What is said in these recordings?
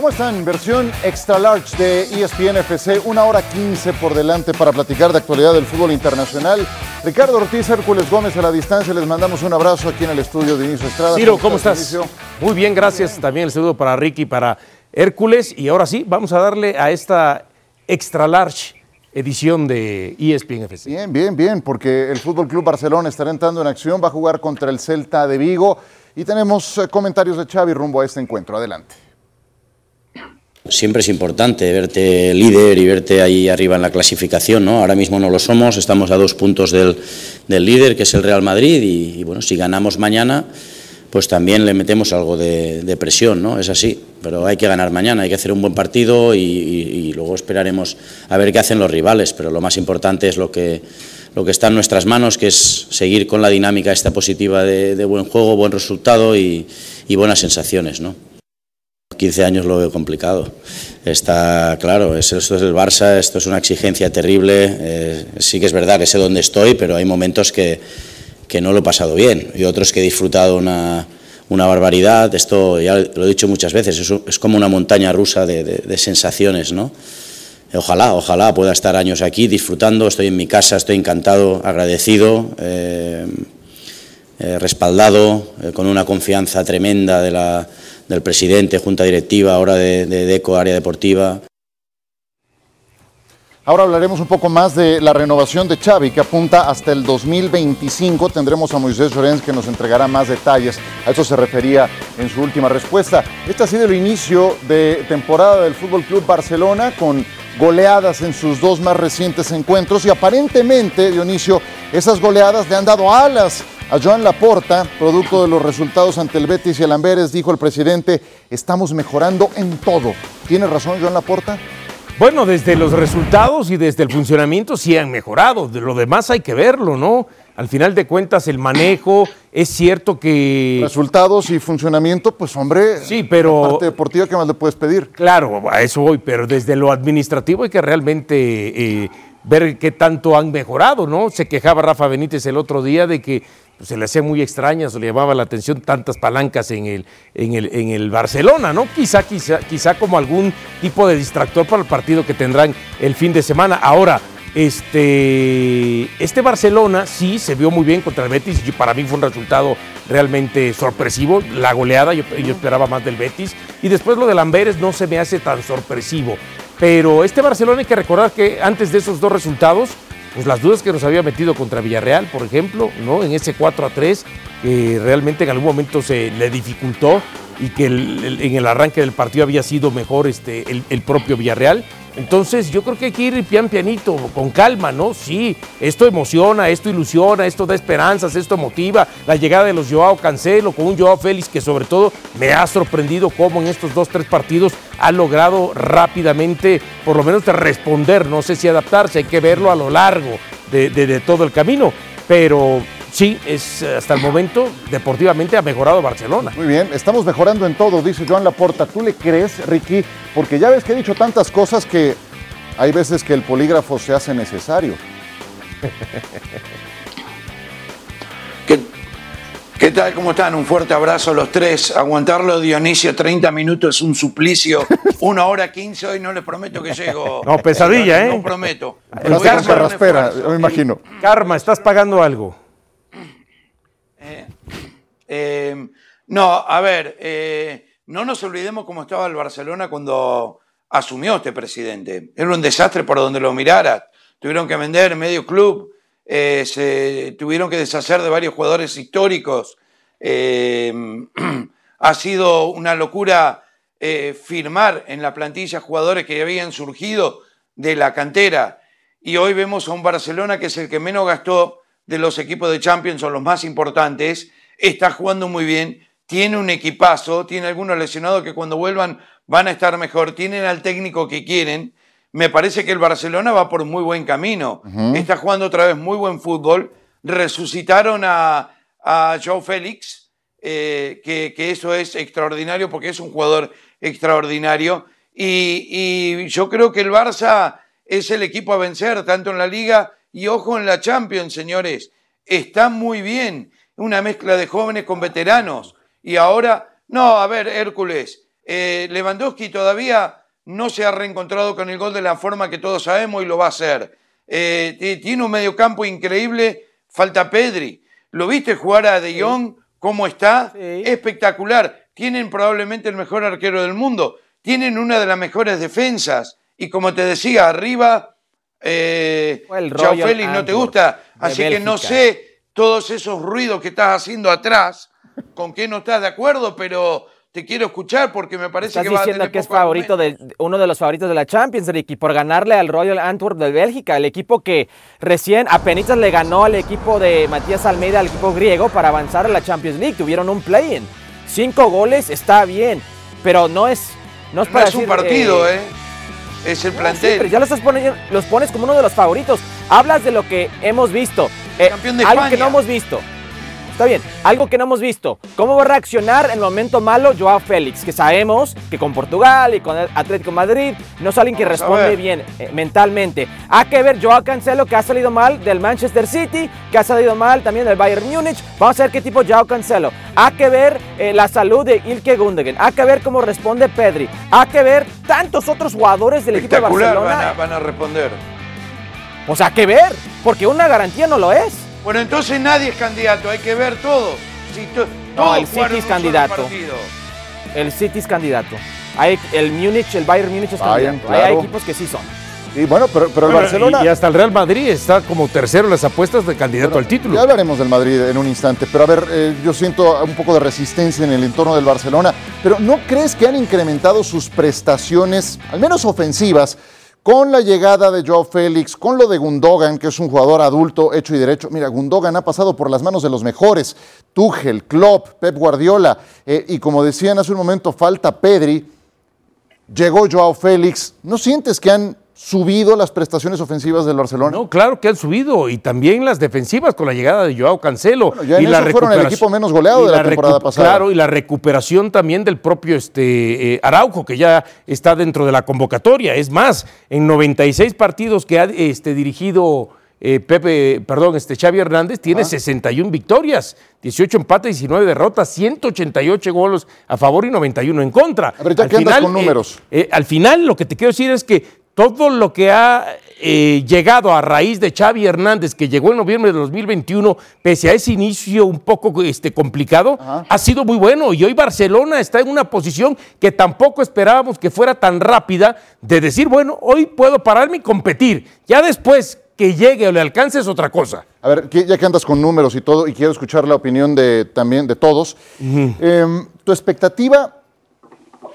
¿Cómo están? Versión extra large de ESPN FC, una hora 15 por delante para platicar de actualidad del fútbol internacional. Ricardo Ortiz, Hércules Gómez a la distancia, les mandamos un abrazo aquí en el estudio de Inicio Estrada. Ciro, ¿cómo estás? Muy bien, gracias. También el saludo para Ricky, para Hércules. Y ahora sí, vamos a darle a esta extra large edición de ESPN FC. Bien, bien, bien, porque el Fútbol Club Barcelona estará entrando en acción, va a jugar contra el Celta de Vigo y tenemos eh, comentarios de Xavi rumbo a este encuentro. Adelante. Siempre es importante verte líder y verte ahí arriba en la clasificación, ¿no? Ahora mismo no lo somos, estamos a dos puntos del, líder, que es el Real Madrid, y, bueno, si ganamos mañana, pues también le metemos algo de, presión, ¿no? Es así, pero hay que ganar mañana, hay que hacer un buen partido y, luego esperaremos a ver qué hacen los rivales, pero lo más importante es lo que, lo que está en nuestras manos, que es seguir con la dinámica esta positiva de, de buen juego, buen resultado y, buenas sensaciones, ¿no? 15 años lo veo complicado. Está claro, esto es el Barça, esto es una exigencia terrible. Eh, sí que es verdad que sé dónde estoy, pero hay momentos que, que no lo he pasado bien y otros que he disfrutado una, una barbaridad. Esto ya lo he dicho muchas veces, es, es como una montaña rusa de, de, sensaciones, ¿no? Ojalá, ojalá pueda estar años aquí disfrutando. Estoy en mi casa, estoy encantado, agradecido. Eh, eh, respaldado, con una confianza tremenda de la, del presidente, junta directiva, ahora de, de DECO, área deportiva. Ahora hablaremos un poco más de la renovación de Xavi, que apunta hasta el 2025. Tendremos a Moisés Llorens que nos entregará más detalles. A eso se refería en su última respuesta. Este ha sido el inicio de temporada del Fútbol Club Barcelona con goleadas en sus dos más recientes encuentros y aparentemente, Dionisio, esas goleadas le han dado alas a Joan Laporta, producto de los resultados ante el Betis y el Amberes, dijo el presidente, estamos mejorando en todo. ¿Tiene razón Joan Laporta? Bueno, desde los resultados y desde el funcionamiento sí han mejorado. De lo demás hay que verlo, ¿no? Al final de cuentas, el manejo, es cierto que. Resultados y funcionamiento, pues hombre. Sí, pero. La parte deportiva, ¿qué más le puedes pedir? Claro, a eso voy, pero desde lo administrativo hay que realmente. Eh, ver qué tanto han mejorado, ¿no? Se quejaba Rafa Benítez el otro día de que se le hacía muy extraña, se le llamaba la atención tantas palancas en el, en el, en el Barcelona, ¿no? Quizá, quizá, quizá como algún tipo de distractor para el partido que tendrán el fin de semana. Ahora, este, este Barcelona sí se vio muy bien contra el Betis y para mí fue un resultado realmente sorpresivo. La goleada, yo, yo esperaba más del Betis. Y después lo del Amberes no se me hace tan sorpresivo. Pero este Barcelona hay que recordar que antes de esos dos resultados, pues las dudas que nos había metido contra Villarreal, por ejemplo, ¿no? En ese 4 a 3, que realmente en algún momento se le dificultó y que en el arranque del partido había sido mejor este, el propio Villarreal. Entonces yo creo que hay que ir pian pianito, con calma, ¿no? Sí, esto emociona, esto ilusiona, esto da esperanzas, esto motiva. La llegada de los Joao Cancelo con un Joao Félix que sobre todo me ha sorprendido cómo en estos dos, tres partidos ha logrado rápidamente por lo menos responder, no sé si adaptarse, hay que verlo a lo largo de, de todo el camino. Pero sí, es hasta el momento deportivamente ha mejorado Barcelona. Muy bien, estamos mejorando en todo, dice Joan Laporta. ¿Tú le crees, Ricky? Porque ya ves que he dicho tantas cosas que hay veces que el polígrafo se hace necesario. ¿Qué, tal? ¿Cómo están? Un fuerte abrazo a los tres. Aguantarlo, Dionisio, 30 minutos es un suplicio. Una hora 15, hoy no les prometo que llego. No, pesadilla, ¿eh? No prometo. Karma, espera, me imagino. Karma, estás pagando algo. Eh, eh, no, a ver, eh, no nos olvidemos cómo estaba el Barcelona cuando asumió este presidente. Era un desastre por donde lo mirara. Tuvieron que vender medio club, se tuvieron que deshacer de varios jugadores históricos. ha sido una locura firmar en la plantilla jugadores que habían surgido de la cantera. Y hoy vemos a un Barcelona que es el que menos gastó de los equipos de Champions son los más importantes, está jugando muy bien, tiene un equipazo, tiene algunos lesionados que cuando vuelvan van a estar mejor, tienen al técnico que quieren. Me parece que el Barcelona va por muy buen camino, está jugando otra vez muy buen fútbol, resucitaron a, a Joe Félix, eh, que, eso es extraordinario porque es un jugador extraordinario. Y, y, yo creo que el Barça es el equipo a vencer, tanto en la liga y ojo en la Champions, señores, está muy bien. Una mezcla de jóvenes con veteranos. Y ahora, no, a ver, Hércules, Eh, Lewandowski todavía no se ha reencontrado con el gol de la forma que todos sabemos y lo va a hacer. Eh, tiene un mediocampo increíble, falta Pedri. ¿Lo viste jugar a De Jong? ¿Cómo está? Espectacular. Tienen probablemente el mejor arquero del mundo. Tienen una de las mejores defensas. Y como te decía, arriba, eh, Chao Félix no te gusta. Así que no sé todos esos ruidos que estás haciendo atrás, con qué no estás de acuerdo, pero te quiero escuchar porque me parece que va a diciendo que es favorito de, uno de los favoritos de la Champions, Ricky, por ganarle al Royal Antwerp de Bélgica, el equipo que recién apenas le ganó al equipo de Matías Almeida, al equipo griego, para avanzar a la Champions League. Tuvieron un play-in. Cinco goles está bien, pero no es, no es para es un partido, ¿eh? Es el plantel. pero ya los, poniendo, los pones como uno de los favoritos. Hablas de lo que hemos visto. Eh, Campeón de algo que no hemos visto. Está bien, algo que no hemos visto. ¿Cómo va a reaccionar en el momento malo Joao Félix? Que sabemos que con Portugal y con el Atlético Madrid no es alguien que responde bien eh, mentalmente. Hay que ver Joao Cancelo que ha salido mal del Manchester City, que ha salido mal también del Bayern Múnich. Vamos a ver qué tipo Joao Cancelo. Hay que ver eh, la salud de Ilke Gundogan. Hay que ver cómo responde Pedri. Hay que ver tantos otros jugadores del equipo de Barcelona. Van a, van a responder. O sea, que ver, porque una garantía no lo es. Bueno, entonces nadie es candidato, hay que ver todo. Si no, el City es candidato. El City es candidato. Hay, el Múnich, el Bayern Múnich es candidato. Hay equipos que sí son. Y bueno, pero, pero el Barcelona. Y, hasta el Real Madrid está como tercero en las apuestas de candidato al título. Ya hablaremos del Madrid en un instante, pero a ver, eh, yo siento un poco de resistencia en el entorno del Barcelona. Pero ¿no crees que han incrementado sus prestaciones, al menos ofensivas? Con la llegada de Joe Félix, con lo de Gundogan, que es un jugador adulto, hecho y derecho. Mira, Gundogan ha pasado por las manos de los mejores. Tuchel, Klopp, Pep Guardiola. Eh, y como decían hace un momento, falta Pedri. Llegó Joao Félix. ¿No sientes que han subido las prestaciones ofensivas del Barcelona? No, claro que han subido y también las defensivas con la llegada de Joao Cancelo. y la fueron el equipo menos goleado de la, temporada pasada. Claro, y la recuperación también del propio este, eh, Araujo, que ya está dentro de la convocatoria. Es más, en 96 partidos que ha este, dirigido eh, Pepe, perdón, este Xavi Hernández tiene 61 victorias, 18 empates, 19 derrotas, 188 goles a favor y 91 en contra. A ver, ya al final, con números. Eh, al final, lo que te quiero decir es que todo lo que ha eh, llegado a raíz de Xavi Hernández, que llegó en noviembre de 2021, pese a ese inicio un poco este, complicado, ha sido muy bueno. Y hoy Barcelona está en una posición que tampoco esperábamos que fuera tan rápida de decir, bueno, hoy puedo pararme y competir. Ya después que llegue o le alcance es otra cosa. A ver, ya que andas con números y todo, y quiero escuchar la opinión de, también de todos, em, tu expectativa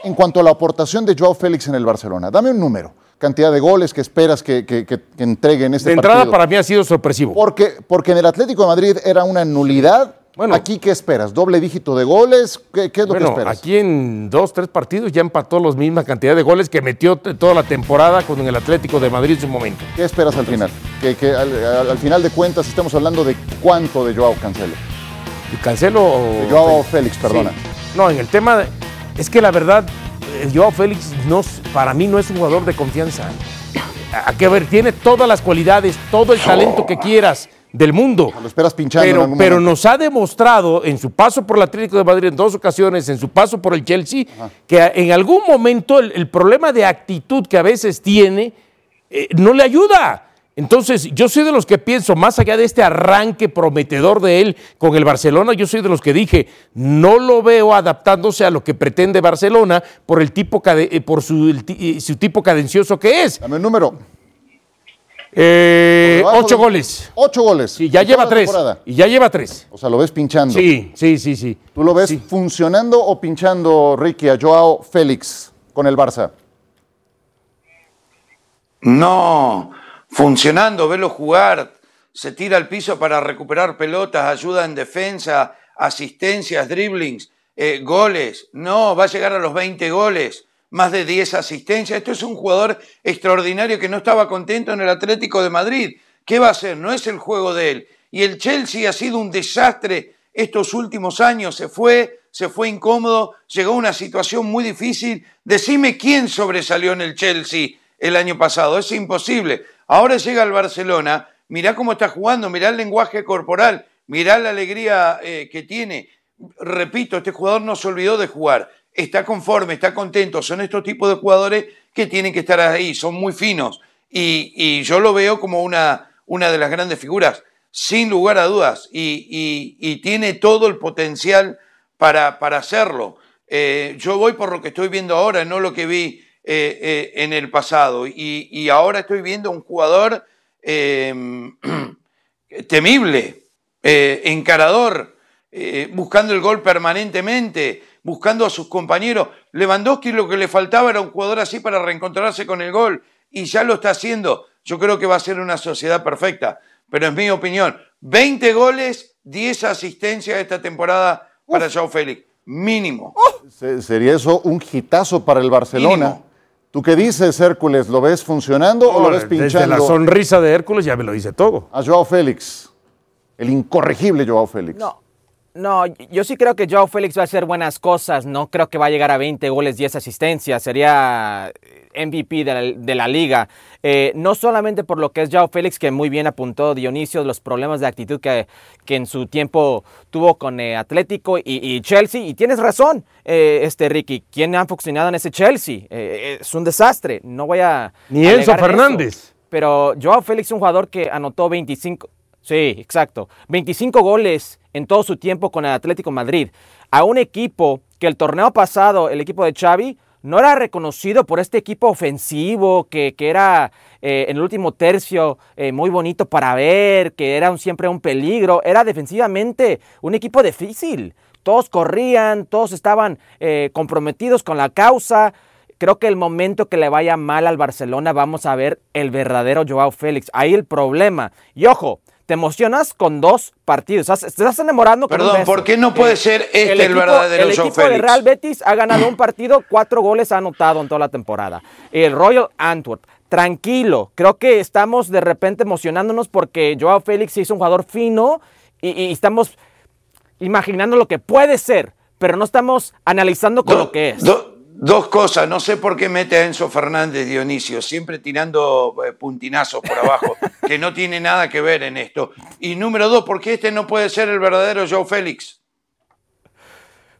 en cuanto a la aportación de Joao Félix en el Barcelona. Dame un número cantidad de goles que esperas que, que, que, entreguen este. De entrada para mí ha sido sorpresivo. Porque, porque en el Atlético de Madrid era una nulidad. Bueno, ¿Aquí qué esperas? ¿Doble dígito de goles? ¿Qué, es lo que esperas? Aquí en dos, tres partidos ya empató la misma cantidad de goles que metió toda la temporada con el Atlético de Madrid en su momento. ¿Qué esperas al final? Que, al, final de cuentas estemos hablando de cuánto de Joao Cancelo. ¿De Cancelo o...? De Joao Félix, perdona. No, en el tema... De, es que la verdad, eh, Joao Félix no, para mí no es un jugador de confianza. A que ver, tiene todas las cualidades, todo el talento que quieras del mundo. Lo esperas pinchando. Pero, pero nos ha demostrado en su paso por el Atlético de Madrid en dos ocasiones, en su paso por el Chelsea, que en algún momento el, problema de actitud que a veces tiene eh, no le ayuda. Entonces, yo soy de los que pienso, más allá de este arranque prometedor de él con el Barcelona, yo soy de los que dije, no lo veo adaptándose a lo que pretende Barcelona por el tipo eh, por su, eh, su tipo cadencioso que es. Dame el número. Eh, ocho goles. Ocho goles. Sí, ya lleva tres. Y ya lleva tres. O sea, lo ves pinchando. Sí, sí, sí, sí. ¿Tú lo ves funcionando o pinchando, Ricky, a Joao Félix con el Barça? No funcionando, velo jugar, se tira al piso para recuperar pelotas, ayuda en defensa, asistencias, dribblings, eh, goles. No, va a llegar a los 20 goles, más de 10 asistencias. Esto es un jugador extraordinario que no estaba contento en el Atlético de Madrid. ¿Qué va a hacer? No es el juego de él. Y el Chelsea ha sido un desastre estos últimos años. Se fue, se fue incómodo, llegó a una situación muy difícil. Decime quién sobresalió en el Chelsea el año pasado. Es imposible. Ahora llega al Barcelona, mirá cómo está jugando, mirá el lenguaje corporal, mirá la alegría eh, que tiene. Repito, este jugador no se olvidó de jugar. está conforme, está contento. Son estos tipos de jugadores que tienen que estar ahí, son muy finos. Y, yo lo veo como una, una de las grandes figuras, sin lugar a dudas. Y, tiene todo el potencial para, para hacerlo. Eh, yo voy por lo que estoy viendo ahora, no lo que vi eh, eh, en el pasado. Y, ahora estoy viendo un jugador temible, encarador, buscando el gol permanentemente buscando a sus compañeros. Lewandowski lo que le faltaba era un jugador así para reencontrarse con el gol y ya lo está haciendo. Yo creo que va a ser una sociedad perfecta, pero es mi opinión. 20 goles, 10 asistencias esta temporada para Joao Félix, mínimo. Sería eso un hitazo para el Barcelona. ¿Tú qué dices, Hércules? ¿Lo ves funcionando o lo ves pinchando? Desde la sonrisa de Hércules ya me lo dice todo. A Joao Félix, el incorregible Joao Félix. No, no, yo sí creo que Joao Félix va a hacer buenas cosas. No creo que va a llegar a 20 goles, 10 asistencias. Sería MVP de la, liga. Eh, no solamente por lo que es Joao Félix, que muy bien apuntó Dionisio, los problemas de actitud que, que en su tiempo tuvo con eh, Atlético y, Chelsea. Y tienes razón, eh, este Ricky. ¿Quién ha funcionado en ese Chelsea? es un desastre. No voy a. Ni Enzo Fernández. Pero Joao Félix es un jugador que anotó 25. Sí, exacto. 25 goles en todo su tiempo con el Atlético Madrid. A un equipo que el torneo pasado, el equipo de Xavi, no era reconocido por este equipo ofensivo, que, era eh, en el último tercio eh, muy bonito para ver, que era siempre un peligro. Era defensivamente un equipo difícil. Todos corrían, todos estaban eh, comprometidos con la causa. Creo que el momento que le vaya mal al Barcelona vamos a ver el verdadero Joao Félix. Ahí el problema. Y ojo, te emocionas con dos partidos. Te estás enamorando con Perdón, ¿por qué no puede eh, ser este el, verdadero El equipo de Real Betis ha ganado un partido, cuatro goles ha anotado en toda la temporada. El Royal Antwerp, tranquilo. Creo que estamos de repente emocionándonos porque Joao Félix es un jugador fino y, estamos imaginando lo que puede ser, pero no estamos analizando con lo que es. Dos cosas, no sé por qué mete a Enzo Fernández Dionisio, siempre tirando eh, puntinazos por abajo, que no tiene nada que ver en esto. Y número dos, ¿por qué este no puede ser el verdadero Joe Félix?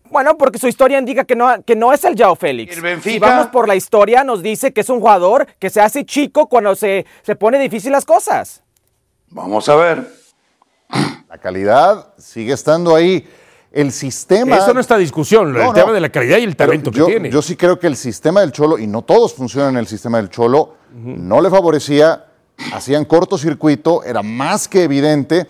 Bueno, porque su historia indica que no, que no es el Joao Félix. ¿El Benfica? Si vamos por la historia, nos dice que es un jugador que se hace chico cuando se, se pone difícil las cosas. Vamos a ver. La calidad sigue estando ahí el sistema. Eso no está discusión, el tema de la calidad y el talento que tiene. Yo sí creo que el sistema del Cholo, y no todos funcionan en el sistema del Cholo, no le favorecía, hacían cortocircuito, era más que evidente.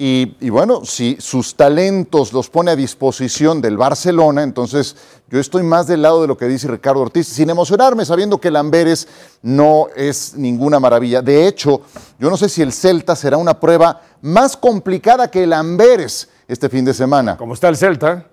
Y, bueno, si sus talentos los pone a disposición del Barcelona, entonces yo estoy más del lado de lo que dice Ricardo Ortiz, sin emocionarme, sabiendo que el Amberes no es ninguna maravilla. De hecho, yo no sé si el Celta será una prueba más complicada que el Amberes este fin de semana. ¿Cómo está el Celta?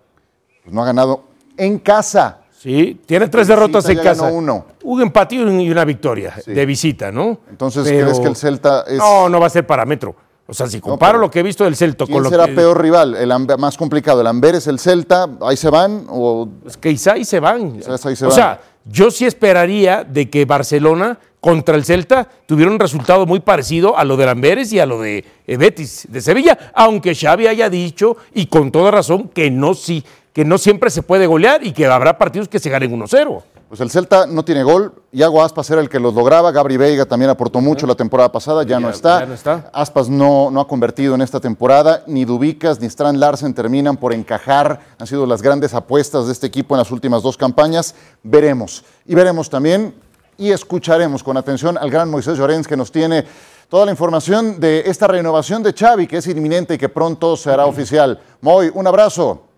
Pues no ha ganado en casa. Sí, tiene tres derrotas en casa. Uno. Un empate y una victoria de visita, ¿no? Entonces, ¿crees que el Celta es.? No, no va a ser parámetro. O sea, si comparo lo que he visto del Celta con lo será peor rival? El más complicado, ¿el Amber es el Celta? ¿Ahí se van? O... Es que quizá ahí se van. o sea, yo sí esperaría de que Barcelona contra el Celta tuviera un resultado muy parecido a lo de Amberes y a lo de eh, Betis de Sevilla, aunque Xavi haya dicho, y con toda razón, que no, sí, que no siempre se puede golear y que habrá partidos que se ganen 1-0. Pues el Celta no tiene gol. Iago Aspas era el que los lograba. Gabri Veiga también aportó mucho la temporada pasada. Ya, no, está. Aspas no, no, ha convertido en esta temporada. Ni Dubicas ni Strand Larsen terminan por encajar. Han sido las grandes apuestas de este equipo en las últimas dos campañas. Veremos. Y veremos también y escucharemos con atención al gran Moisés Llorens que nos tiene toda la información de esta renovación de Xavi que es inminente y que pronto se hará oficial. Moy, un abrazo.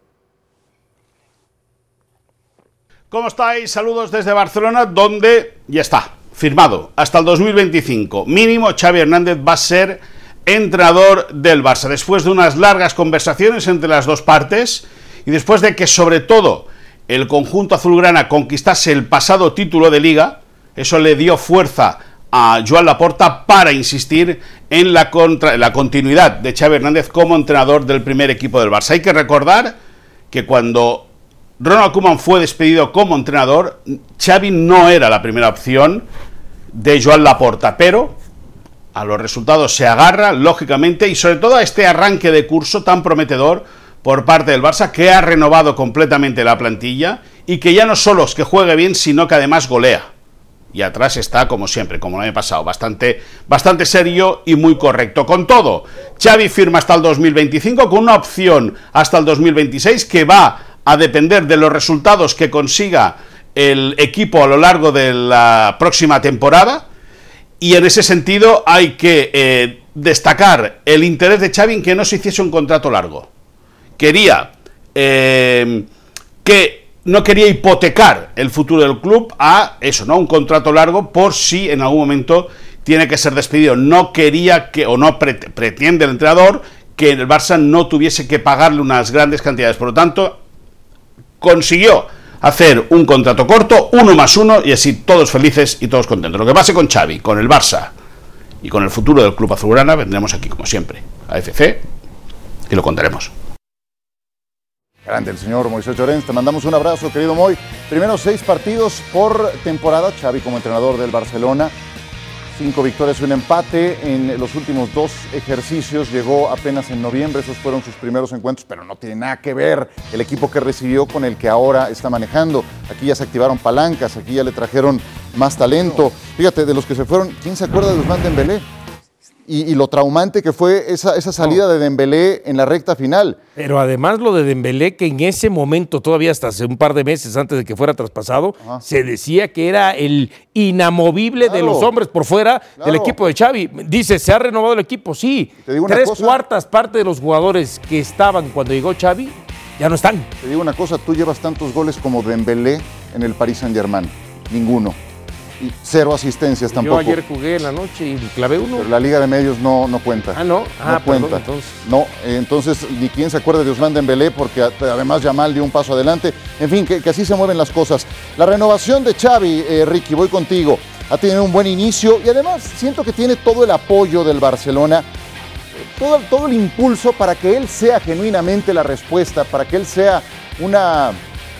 ¿Cómo estáis? Saludos desde Barcelona, donde ya está, firmado hasta el 2025. Mínimo, Xavi Hernández va a ser entrenador del Barça. Después de unas largas conversaciones entre las dos partes y después de que sobre todo el conjunto azulgrana conquistase el pasado título de liga, eso le dio fuerza a Joan Laporta para insistir en la, la continuidad de Xavi Hernández como entrenador del primer equipo del Barça. Hay que recordar que cuando Ronald Koeman fue despedido como entrenador, Xavi no era la primera opción de Joan Laporta, pero a los resultados se agarra, lógicamente, y sobre todo a este arranque de curso tan prometedor por parte del Barça, que ha renovado completamente la plantilla y que ya no solo es que juegue bien, sino que además golea. Y atrás está, como siempre, como el año pasado, bastante, bastante serio y muy correcto. Con todo, Xavi firma hasta el 2025 con una opción hasta el 2026 que va a depender de los resultados que consiga el equipo a lo largo de la próxima temporada. Y en ese sentido hay que eh, destacar el interés de Xavi en que no se hiciese un contrato largo. Quería eh, que no quería hipotecar el futuro del club a eso, ¿no? Un contrato largo por si en algún momento tiene que ser despedido. No quería que, o no pretende el entrenador, que el Barça no tuviese que pagarle unas grandes cantidades. Por lo tanto, consiguió hacer un contrato corto, uno más uno, y así todos felices y todos contentos. Lo que pase con Xavi, con el Barça y con el futuro del club azulgrana, vendremos aquí como siempre, a FC, y lo contaremos. Grande el señor Moisés Llorens. Te mandamos un abrazo, querido Moy. Primero seis partidos por temporada. Xavi como entrenador del Barcelona. Cinco victorias y un empate en los últimos dos ejercicios. Llegó apenas en noviembre, esos fueron sus primeros encuentros, pero no tiene nada que ver el equipo que recibió con el que ahora está manejando. Aquí ya se activaron palancas, aquí ya le trajeron más talento. Fíjate, de los que se fueron, ¿quién se acuerda de Usman Dembélé? Y, lo traumante que fue esa, esa salida de Dembélé en la recta final. Pero además lo de Dembélé, que en ese momento, todavía hasta hace un par de meses antes de que fuera traspasado, se decía que era el inamovible de los hombres por fuera del equipo de Xavi. Dice, ¿se ha renovado el equipo? Sí. Tres cuartas partes de los jugadores que estaban cuando llegó Xavi ya no están. Te digo una cosa, tú llevas tantos goles como Dembélé en el Paris Saint-Germain. Ninguno cero asistencias tampoco. Yo ayer jugué en la noche y clavé uno. Pero la Liga de Medios no, no cuenta. Ah, no. Ah, no cuenta. entonces. No, entonces ni quien se acuerde de Usman Dembélé porque además Yamal dio un paso adelante. En fin, que, así se mueven las cosas. La renovación de Xavi, eh, Ricky, voy contigo. Ha tenido un buen inicio y además siento que tiene todo el apoyo del Barcelona. Todo, todo el impulso para que él sea genuinamente la respuesta, para que él sea una,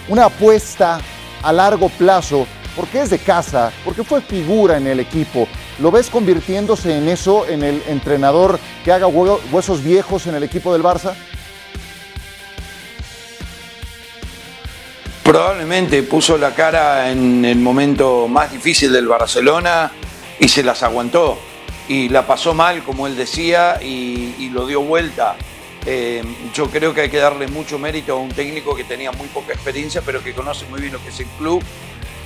una apuesta a largo plazo porque es de casa, porque fue figura en el equipo. ¿Lo ves convirtiéndose en eso, en el entrenador que haga huesos viejos en el equipo del Barça? Probablemente puso la cara en el momento más difícil del Barcelona y se las aguantó. Y la pasó mal, como él decía, y, lo dio vuelta. Eh, yo creo que hay que darle mucho mérito a un técnico que tenía muy poca experiencia, pero que conoce muy bien lo que es el club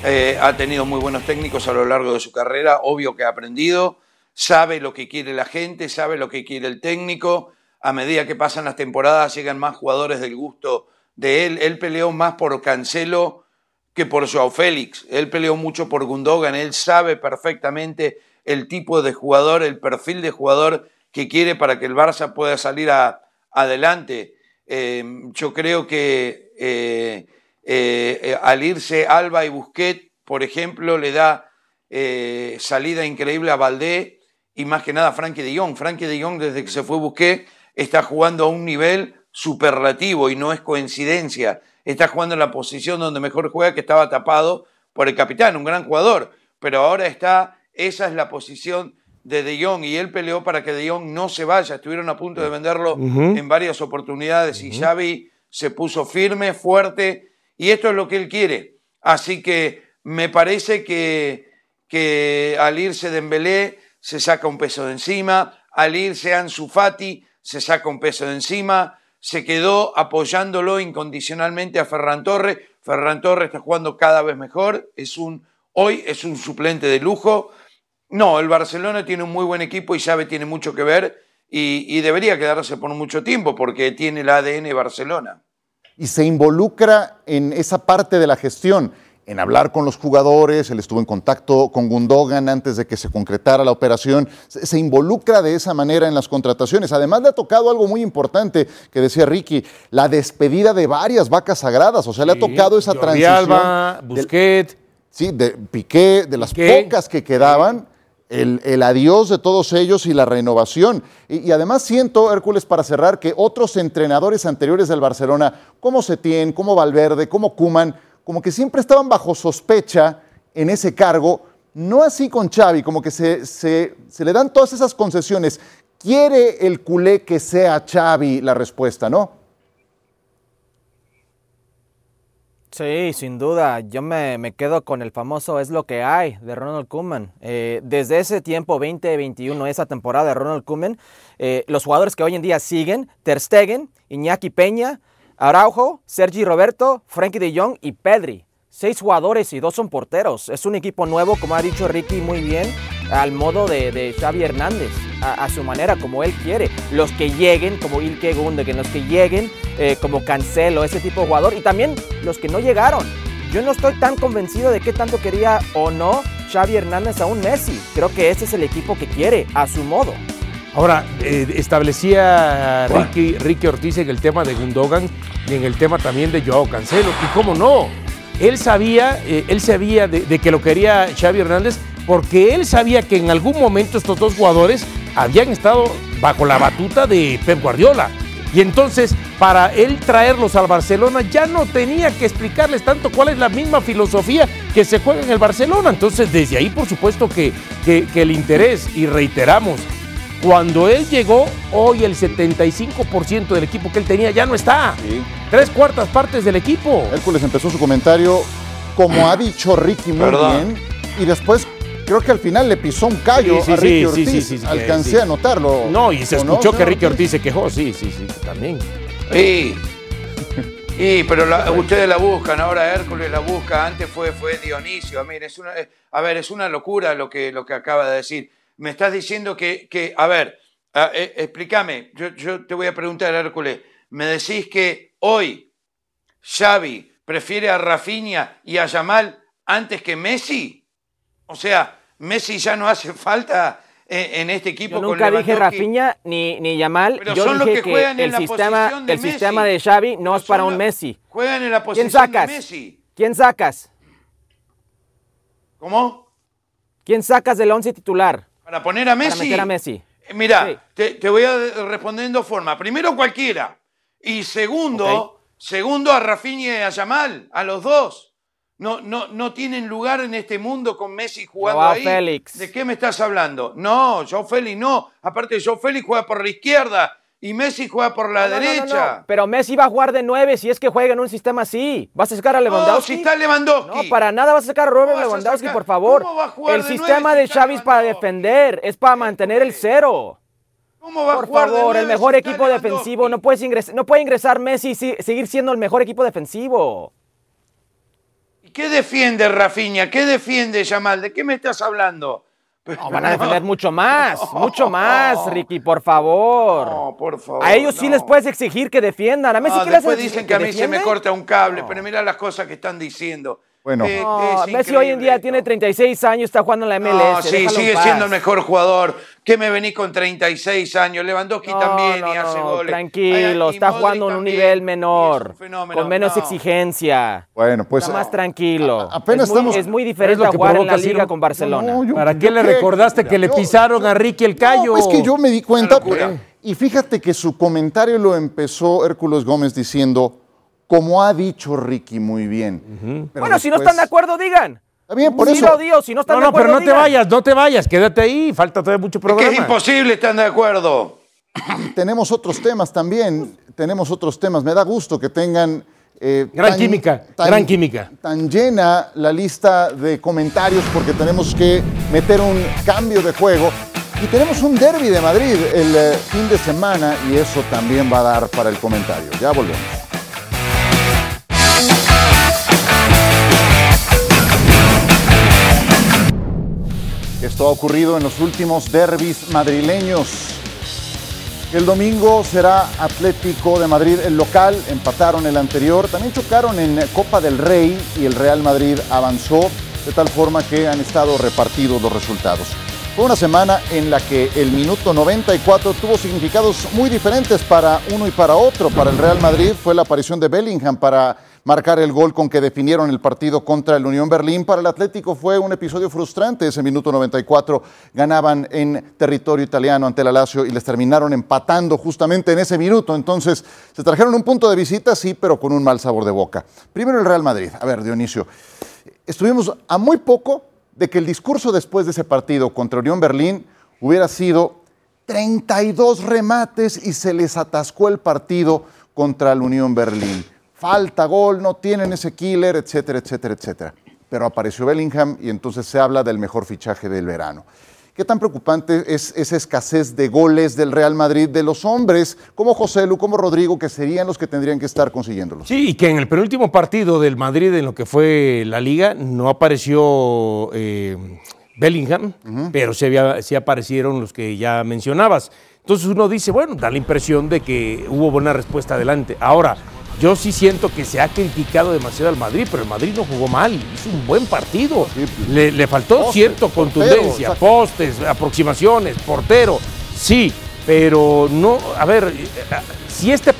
eh, ha tenido muy buenos técnicos a lo largo de su carrera, obvio que ha aprendido, sabe lo que quiere la gente, sabe lo que quiere el técnico. A medida que pasan las temporadas llegan más jugadores del gusto de él. Él peleó más por Cancelo que por Joao Félix. Él peleó mucho por Gundogan. Él sabe perfectamente el tipo de jugador, el perfil de jugador que quiere para que el Barça pueda salir adelante. Eh, yo creo que eh, eh, eh, al irse Alba y Busquet, por ejemplo, le da eh, salida increíble a Valdé y más que nada a Frankie de Jong. Frankie de Jong, desde que se fue Busquet, está jugando a un nivel superlativo y no es coincidencia. Está jugando en la posición donde mejor juega, que estaba tapado por el capitán, un gran jugador. Pero ahora está, esa es la posición de De Jong y él peleó para que De Jong no se vaya. Estuvieron a punto de venderlo en varias oportunidades y Xavi se puso firme, fuerte y esto es lo que él quiere. Así que me parece que, que al irse Dembélé se saca un peso de encima, al irse Ansu Fati se saca un peso de encima, se quedó apoyándolo incondicionalmente a Ferran Torres. Ferran Torres está jugando cada vez mejor, es un, hoy es un suplente de lujo. No, el Barcelona tiene un muy buen equipo y sabe tiene mucho que ver y, y debería quedarse por mucho tiempo porque tiene el ADN Barcelona y se involucra en esa parte de la gestión, en hablar con los jugadores, él estuvo en contacto con Gundogan antes de que se concretara la operación, se, involucra de esa manera en las contrataciones. Además le ha tocado algo muy importante que decía Ricky, la despedida de varias vacas sagradas, o sea, le ha tocado esa transición. Alba, Busquets. sí, de Piqué, de las pocas que quedaban el, adiós de todos ellos y la renovación. Y, además siento, Hércules, para cerrar, que otros entrenadores anteriores del Barcelona, como Setién, como Valverde, como Kuman, como que siempre estaban bajo sospecha en ese cargo, no así con Xavi, como que se, se, se le dan todas esas concesiones. Quiere el culé que sea Xavi la respuesta, ¿no? Sí, sin duda. Yo me, quedo con el famoso es lo que hay de Ronald Koeman. Eh, desde ese tiempo, 2021, esa temporada de Ronald Koeman, eh, los jugadores que hoy en día siguen, Ter Stegen, Iñaki Peña, Araujo, Sergi Roberto, Frankie de Jong y Pedri. Seis jugadores y dos son porteros. Es un equipo nuevo, como ha dicho Ricky muy bien, al modo de, Xavi Hernández, a, su manera, como él quiere. Los que lleguen, como Ilke que los que lleguen, eh, como Cancelo, ese tipo de jugador, y también los que no llegaron. Yo no estoy tan convencido de qué tanto quería o no Xavi Hernández a un Messi. Creo que ese es el equipo que quiere, a su modo. Ahora, eh, establecía Ricky, Ricky Ortiz en el tema de Gundogan y en el tema también de Joao Cancelo. Y cómo no, él sabía, eh, él sabía de, que lo quería Xavi Hernández porque él sabía que en algún momento estos dos jugadores habían estado bajo la batuta de Pep Guardiola. Y entonces, para él traerlos al Barcelona, ya no tenía que explicarles tanto cuál es la misma filosofía que se juega en el Barcelona. Entonces, desde ahí, por supuesto que, que el interés, y reiteramos, cuando él llegó, hoy el 75% del equipo que él tenía ya no está. Tres cuartas partes del equipo. Hércules empezó su comentario como ha dicho Ricky muy bien. Y después creo que al final le pisó un callo a Ricky Ortiz. Alcancé a notarlo. No, y se escuchó que Ricky Ortiz se quejó. Sí, sí, sí, también. Sí. Sí, pero ustedes la buscan, ahora Hércules la busca, antes fue, fue Dionisio. Es una, a ver, es una locura lo que, lo que acaba de decir me estás diciendo que, que a ver, eh, explícame, yo, te voy a preguntar, Hércules, me decís que hoy Xavi prefiere a Rafinha y a Yamal antes que Messi? O sea, Messi ya no hace falta en, este equipo. Yo nunca dije Rafinha ni, ni Yamal. Pero Yo dije que, el, sistema, de el sistema de Xavi no es para un Messi. Juegan en la posición ¿Quién sacas? de Messi. ¿Quién sacas? ¿Cómo? ¿Quién sacas del once titular? Para poner a Messi. Para meter a Messi. Eh, mira, te, voy a responder en dos formas. Primero, cualquiera. Y segundo, segundo a Rafinha y a Yamal, a los dos. No, no, no tienen lugar en este mundo con Messi jugando ahí. Félix. ¿De qué me estás hablando? No, Joe Félix no. Aparte, Joe Félix juega por la izquierda y Messi juega por la derecha. Pero Messi va a jugar de nueve si es que juega en un sistema así. ¿Vas a sacar a Lewandowski? No, si está Lewandowski. No, para nada vas a sacar a Robert Lewandowski, por favor. ¿Cómo va a jugar el sistema de Xavi es para defender, es para mantener el cero. ¿Cómo va por a jugar favor, el mejor equipo defensivo. No, puedes ingresar, no puede ingresar Messi y seguir siendo el mejor equipo defensivo. ¿Y qué defiende Rafinha? ¿Qué defiende Yamal? ¿De qué me estás hablando? van a defender mucho más, mucho más, Ricky, por favor. No, por favor. A ellos sí les puedes exigir que defiendan. A Messi, no, después dicen que, a mí se me corta un cable, pero mira las cosas que están diciendo. Bueno, Messi hoy en día tiene 36 años, está jugando en la MLS. No, sí, sigue siendo el mejor jugador. ¿Qué me venís con 36 años? Lewandowski también y hace goles. Tranquilo, está jugando en un nivel menor, con menos exigencia. Bueno, pues está más tranquilo. apenas es muy, estamos. Es muy diferente a jugar en la liga con Barcelona. ¿Para qué le recordaste que le pisaron a Ricky el callo? es que yo me di cuenta. Y fíjate que su comentario lo empezó Hércules Gómez diciendo como ha dicho Ricky muy bien. Bueno, si no están de acuerdo, digan. Está bien, por sí eso. Si no están de acuerdo. No, pero no te vayas, no te vayas, quédate ahí, falta todavía mucho programa. Es que es imposible estar de acuerdo. tenemos otros temas también, tenemos otros temas. Me da gusto que tengan. Eh, gran química, gran química. Tan llena la lista de comentarios porque tenemos que meter un cambio de juego. Y tenemos un derby de Madrid el eh, fin de semana y eso también va a dar para el comentario. Ya volvemos. Esto ha ocurrido en los últimos derbis madrileños. El domingo será Atlético de Madrid el local, empataron el anterior, también chocaron en Copa del Rey y el Real Madrid avanzó de tal forma que han estado repartidos los resultados. Fue una semana en la que el minuto 94 tuvo significados muy diferentes para uno y para otro. Para el Real Madrid fue la aparición de Bellingham para marcar el gol con que definieron el partido contra el Unión Berlín. Para el Atlético fue un episodio frustrante. Ese minuto 94 ganaban en territorio italiano ante el Lazio y les terminaron empatando justamente en ese minuto. Entonces, se trajeron un punto de visita, sí, pero con un mal sabor de boca. Primero el Real Madrid. A ver, Dionisio, estuvimos a muy poco de que el discurso después de ese partido contra Unión Berlín hubiera sido 32 remates y se les atascó el partido contra el Unión Berlín falta gol, no tienen ese killer, etcétera, etcétera, etcétera. Pero apareció Bellingham y entonces se habla del mejor fichaje del verano. ¿Qué tan preocupante es esa escasez de goles del Real Madrid de los hombres como José Lu, como Rodrigo, que serían los que tendrían que estar consiguiéndolos? Sí, y que en el penúltimo partido del Madrid en lo que fue la liga no apareció eh, Bellingham, pero sí, sí aparecieron los que ya mencionabas. Entonces uno dice, bueno, da la impresión de que hubo buena respuesta adelante. Ahora, yo sí siento que se ha criticado demasiado al Madrid, pero el Madrid no jugó mal, hizo un buen partido. Le, faltó cierta contundencia, postes, aproximaciones, portero, sí, pero no, a ver, si este,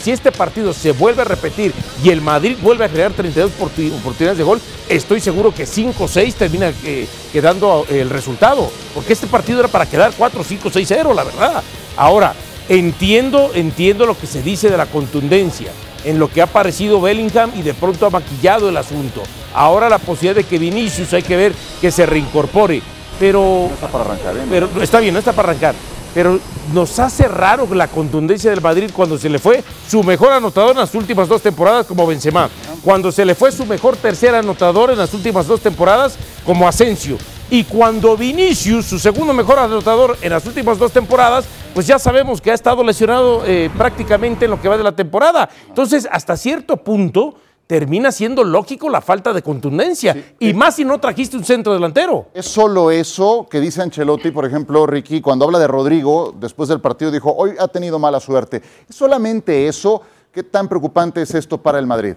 si este partido se vuelve a repetir y el Madrid vuelve a crear 32 oportunidades de gol, estoy seguro que 5 6 termina eh, quedando el resultado, porque este partido era para quedar 4, 5, 6, 0, la verdad. Ahora, entiendo, entiendo lo que se dice de la contundencia en lo que ha parecido Bellingham y de pronto ha maquillado el asunto. Ahora la posibilidad de que Vinicius hay que ver que se reincorpore, pero... No está para arrancar, ¿eh? Pero está bien, no está para arrancar. Pero nos hace raro la contundencia del Madrid cuando se le fue su mejor anotador en las últimas dos temporadas como Benzema. Cuando se le fue su mejor tercer anotador en las últimas dos temporadas como Asensio. Y cuando Vinicius, su segundo mejor anotador en las últimas dos temporadas, pues ya sabemos que ha estado lesionado eh, prácticamente en lo que va de la temporada. Entonces, hasta cierto punto, termina siendo lógico la falta de contundencia. y más si no trajiste un centro delantero. Es solo eso que dice Ancelotti, por ejemplo, Ricky, cuando habla de Rodrigo, después del partido dijo, hoy ha tenido mala suerte. ¿Es solamente eso? ¿Qué tan preocupante es esto para el Madrid?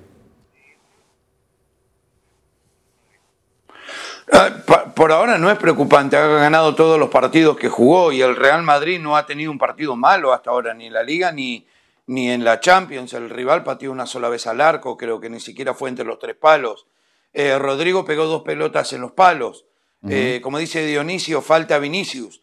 Ah, por ahora no es preocupante, ha ganado todos los partidos que jugó y el Real Madrid no ha tenido un partido malo hasta ahora, ni en la Liga ni, ni en la Champions. El rival pateó una sola vez al arco, creo que ni siquiera fue entre los tres palos. Eh, Rodrigo pegó dos pelotas en los palos. Eh, como dice Dionisio, falta Vinicius.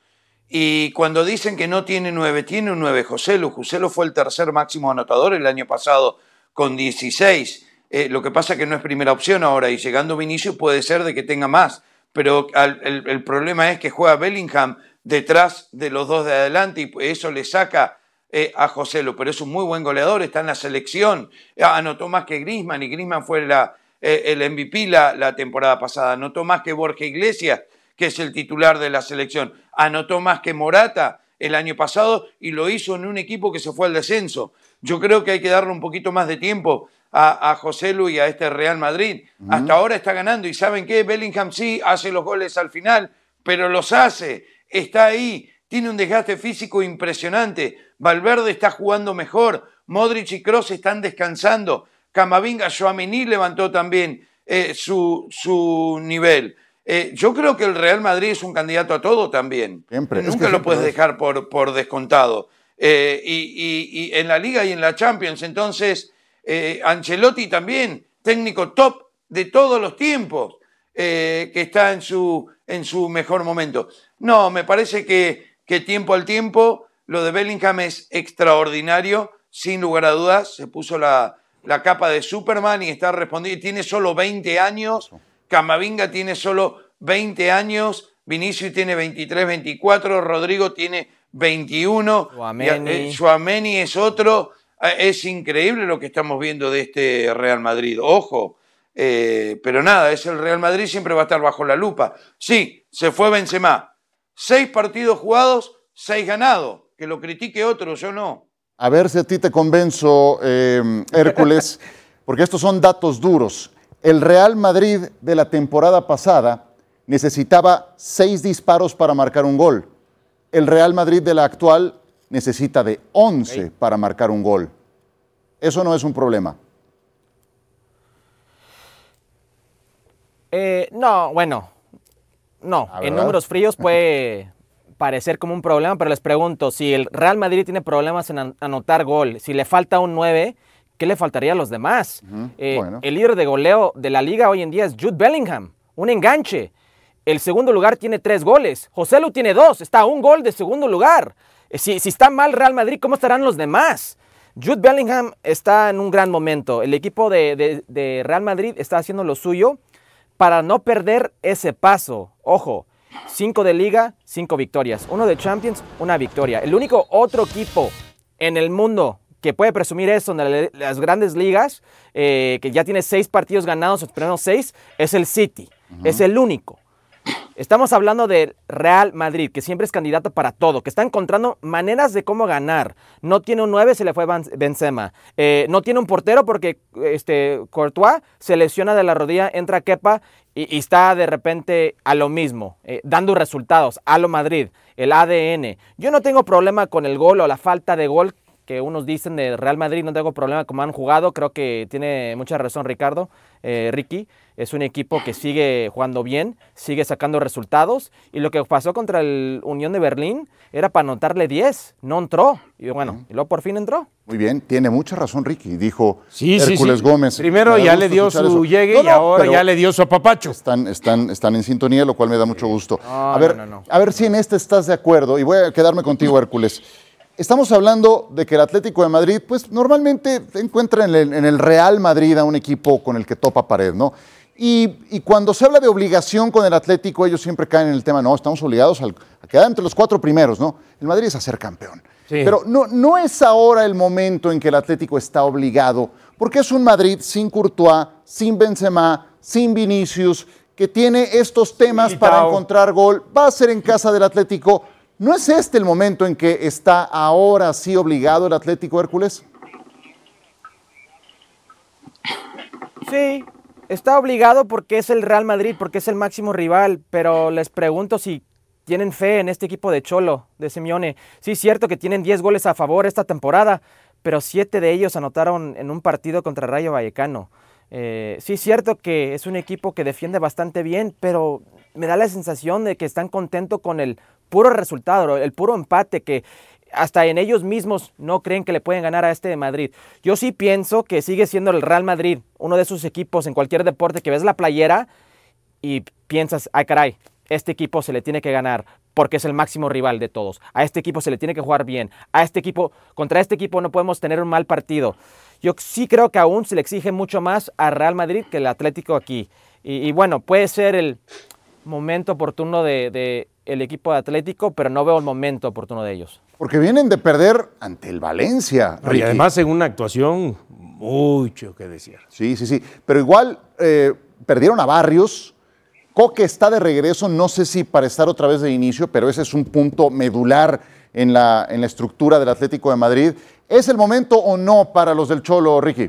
Y cuando dicen que no tiene nueve, tiene un nueve. Joselo. Joselo fue el tercer máximo anotador el año pasado con 16. Eh, lo que pasa es que no es primera opción ahora y llegando Vinicius puede ser de que tenga más, pero el, problema es que juega Bellingham detrás de los dos de adelante y eso le saca eh, a Joselo, pero es un muy buen goleador, está en la selección, anotó más que Grisman y Grisman fue la, eh, el MVP la, la, temporada pasada, anotó más que Borja Iglesias, que es el titular de la selección, anotó más que Morata el año pasado y lo hizo en un equipo que se fue al descenso. Yo creo que hay que darle un poquito más de tiempo a, José Luis y a este Real Madrid. Hasta ahora está ganando y ¿saben qué? Bellingham sí hace los goles al final, pero los hace, está ahí, tiene un desgaste físico impresionante. Valverde está jugando mejor, Modric y Kroos están descansando. Camavinga, Joamení levantó también eh, su, su, nivel. Eh, yo creo que el Real Madrid es un candidato a todo también. Siempre. Nunca lo puedes dejar por, por descontado. Eh, y, y, en la Liga y en la Champions. Entonces, Ancelotti también, técnico top de todos los tiempos, que está en su, en su mejor momento. No, me parece que, que tiempo al tiempo lo de Bellingham es extraordinario, sin lugar a dudas, se puso la, la capa de Superman y está respondiendo, tiene solo 20 años, Camavinga tiene solo 20 años, Vinicius tiene 23, 24, Rodrigo tiene 21, Suameni es otro, Ah, es increíble lo que estamos viendo de este Real Madrid. Ojo, eh, pero nada, es el Real Madrid, siempre va a estar bajo la lupa. Sí, se fue Benzema. Seis partidos jugados, seis ganados. Que lo critique otro, yo no. A ver si a ti te convenzo, eh, Hércules, porque estos son datos duros. El Real Madrid de la temporada pasada necesitaba seis disparos para marcar un gol. El Real Madrid de la actual necesita de 11 para marcar un gol. Eso no es un problema. Eh, no, bueno, no. Ah, en números fríos puede parecer como un problema, pero les pregunto, si el Real Madrid tiene problemas en anotar gol, si le falta un 9, ¿qué le faltaría a los demás? Eh, el líder de goleo de la liga hoy en día es Jude Bellingham, un enganche. El segundo lugar tiene tres goles. José Lu tiene dos, está a un gol de segundo lugar. Eh, si, está mal Real Madrid, ¿cómo estarán los demás? Jude Bellingham está en un gran momento. El equipo de, Real Madrid está haciendo lo suyo para no perder ese paso. Ojo, cinco de liga, cinco victorias. Uno de Champions, una victoria. El único otro equipo en el mundo que puede presumir eso en las grandes ligas, eh, que ya tiene seis partidos ganados, los primeros seis, es el City. Es el único. Estamos hablando del Real Madrid, que siempre es candidato para todo, que está encontrando maneras de cómo ganar. No tiene un 9, se le fue Benzema. Eh, no tiene un portero porque este, Courtois se lesiona de la rodilla, entra Kepa y, está de repente a lo mismo, eh, dando resultados, a lo Madrid, el ADN. Yo no tengo problema con el gol o la falta de gol que unos dicen de Real Madrid, no tengo problema como han jugado, creo que tiene mucha razón Ricardo, eh, Ricky, es un equipo que sigue jugando bien, sigue sacando resultados y lo que pasó contra el Unión de Berlín era para anotarle 10, no entró y bueno, y luego por fin entró. Muy bien, tiene mucha razón Ricky, dijo Hércules Gómez. Primero ya le dio su llegue y ahora ya le dio su apapacho. Están, están, están en sintonía, lo cual me da mucho gusto. a, ver, a ver si en este estás de acuerdo y voy a quedarme contigo Hércules. Estamos hablando de que el Atlético de Madrid, pues normalmente encuentra en el, Real Madrid a un equipo con el que topa pared, ¿no? Y, cuando se habla de obligación con el Atlético, ellos siempre caen en el tema, no, estamos obligados a quedar entre los cuatro primeros, ¿no? El Madrid es a ser campeón. Pero no, no es ahora el momento en que el Atlético está obligado, porque es un Madrid sin Courtois, sin Benzema, sin Vinicius, que tiene estos temas para encontrar gol. Va a ser en casa del Atlético ¿No es este el momento en que está ahora sí obligado el Atlético Hércules? Sí, está obligado porque es el Real Madrid, porque es el máximo rival, pero les pregunto si tienen fe en este equipo de Cholo, de Simeone. Sí, es cierto que tienen 10 goles a favor esta temporada, pero 7 de ellos anotaron en un partido contra Rayo Vallecano. Eh, sí, es cierto que es un equipo que defiende bastante bien, pero me da la sensación de que están contentos con el puro resultado, el puro empate que hasta en ellos mismos no creen que le pueden ganar a este de Madrid. Yo sí pienso que sigue siendo el Real Madrid, uno de sus equipos en cualquier deporte que ves la playera y piensas, ay caray, este equipo se le tiene que ganar porque es el máximo rival de todos. A este equipo se le tiene que jugar bien. A este equipo, contra este equipo no podemos tener un mal partido. Yo sí creo que aún se le exige mucho más a Real Madrid que el Atlético aquí. Y, bueno, puede ser el momento oportuno de el equipo de Atlético, pero no veo el momento oportuno de ellos. Porque vienen de perder ante el Valencia. y además en una actuación mucho que decir. Sí, sí, sí. Pero igual eh, perdieron a Barrios. Coque está de regreso, no sé si para estar otra vez de inicio, pero ese es un punto medular en la, en la estructura del Atlético de Madrid. ¿Es el momento o no para los del Cholo, Ricky?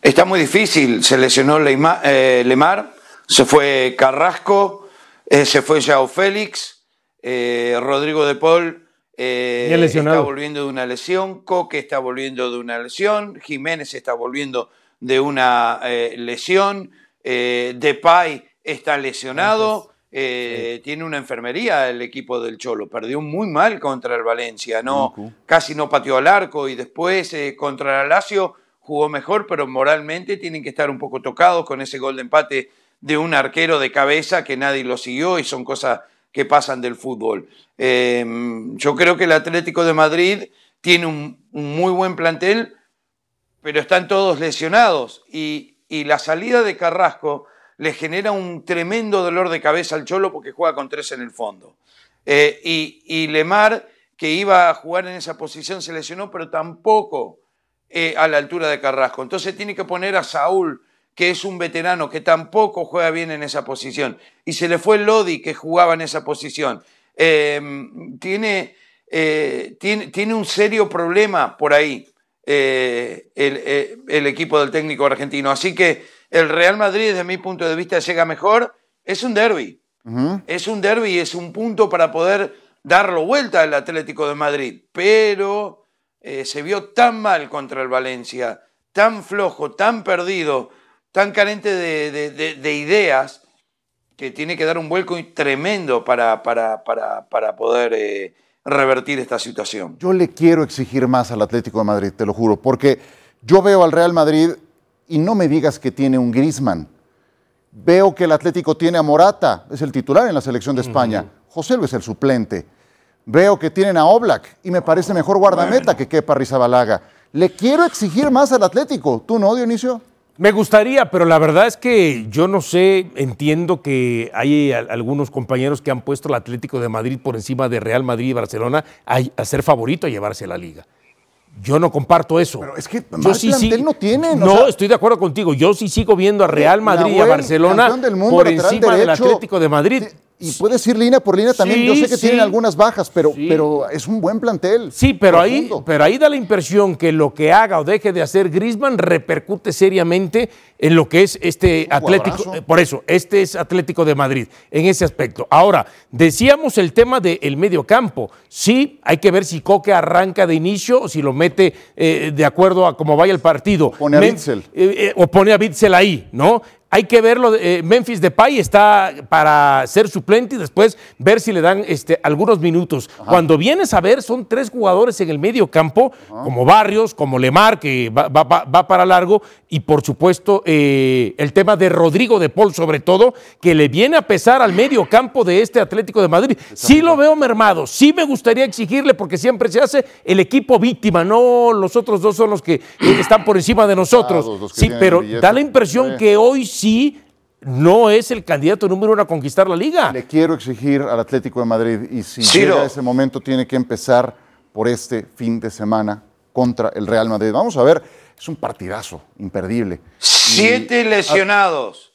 Está muy difícil. Se lesionó eh, Lemar se fue Carrasco, eh, se fue Jao Félix, eh, Rodrigo de Paul eh, está volviendo de una lesión, Coque está volviendo de una lesión, Jiménez está volviendo de una lesión, Depay está lesionado. tiene una enfermería el equipo del Cholo, perdió muy mal contra el Valencia, no, casi no pateó al arco y después contra el Lazio jugó mejor, pero moralmente tienen que estar un poco tocados con ese gol de empate de un arquero de cabeza que nadie lo siguió y son cosas que pasan del fútbol. Em, yo creo que el Atlético de Madrid tiene un, muy buen plantel, pero están todos lesionados y, la salida de Carrasco le genera un tremendo dolor de cabeza al Cholo porque juega con tres en el fondo. Eh, y, y, Lemar, que iba a jugar en esa posición, se lesionó, pero tampoco eh, a la altura de Carrasco. Entonces tiene que poner a Saúl que es un veterano que tampoco juega bien en esa posición. Y se le fue Lodi, que jugaba en esa posición. Em, tiene, eh, tiene, tiene, un serio problema por ahí eh, eh, el, equipo del técnico argentino. Así que el Real Madrid, desde mi punto de vista, llega mejor. Es un derby. Es un derby y es un punto para poder darlo vuelta al Atlético de Madrid. Pero se vio tan mal contra el Valencia, tan flojo, tan perdido tan carente de, ideas que tiene que dar un vuelco tremendo para, para, para, poder eh, revertir esta situación. Yo le quiero exigir más al Atlético de Madrid, te lo juro, porque yo veo al Real Madrid y no me digas que tiene un Grisman. Veo que el Atlético tiene a Morata, es el titular en la selección de España. José Luis es el suplente. Veo que tienen a Oblak y me parece mejor guardameta que Kepa Rizabalaga. Le quiero exigir más al Atlético. ¿Tú no, Dionisio? Me gustaría, pero la verdad es que yo no sé, entiendo que hay algunos compañeros que han puesto el Atlético de Madrid por encima de Real Madrid y Barcelona a, a ser favorito a llevarse la liga. Yo no comparto eso. Pero es que yo sí, sí, no tiene. No, estoy de acuerdo contigo. Yo sí sigo viendo a Real Madrid y a Barcelona por encima del Atlético de Madrid. Y puedes ir línea por línea también. Yo sé que tienen algunas bajas, pero, pero es un buen plantel. Sí, pero ahí, pero ahí da la impresión que lo que haga o deje de hacer Grisman repercute seriamente en lo que es este Atlético. Eh, por eso, este es Atlético de Madrid, en ese aspecto. Ahora, decíamos el tema del medio campo. Sí, hay que ver si Coque arranca de inicio o si lo mete eh, de acuerdo a cómo vaya el partido. Pone a Bitzel. Eh, o pone a Bitzel ahí, ¿no? Hay que verlo. Eh, Memphis Depay está para ser suplente y después ver si le dan este, algunos minutos. Cuando vienes a ver, son tres jugadores en el medio campo, como Barrios, como Lemar, que va, para largo, y por supuesto eh, el tema de Rodrigo de Paul, sobre todo, que le viene a pesar al medio campo de este Atlético de Madrid. Sí lo veo mermado, sí me gustaría exigirle, porque siempre se hace el equipo víctima, no los otros dos son los que están por encima de nosotros. Sí, pero da la impresión que hoy sí no es el candidato número uno a conquistar la liga. Le quiero exigir al Atlético de Madrid y si llega ese momento tiene que empezar por este fin de semana contra el Real Madrid. Vamos a ver, es un partidazo imperdible. Siete lesionados.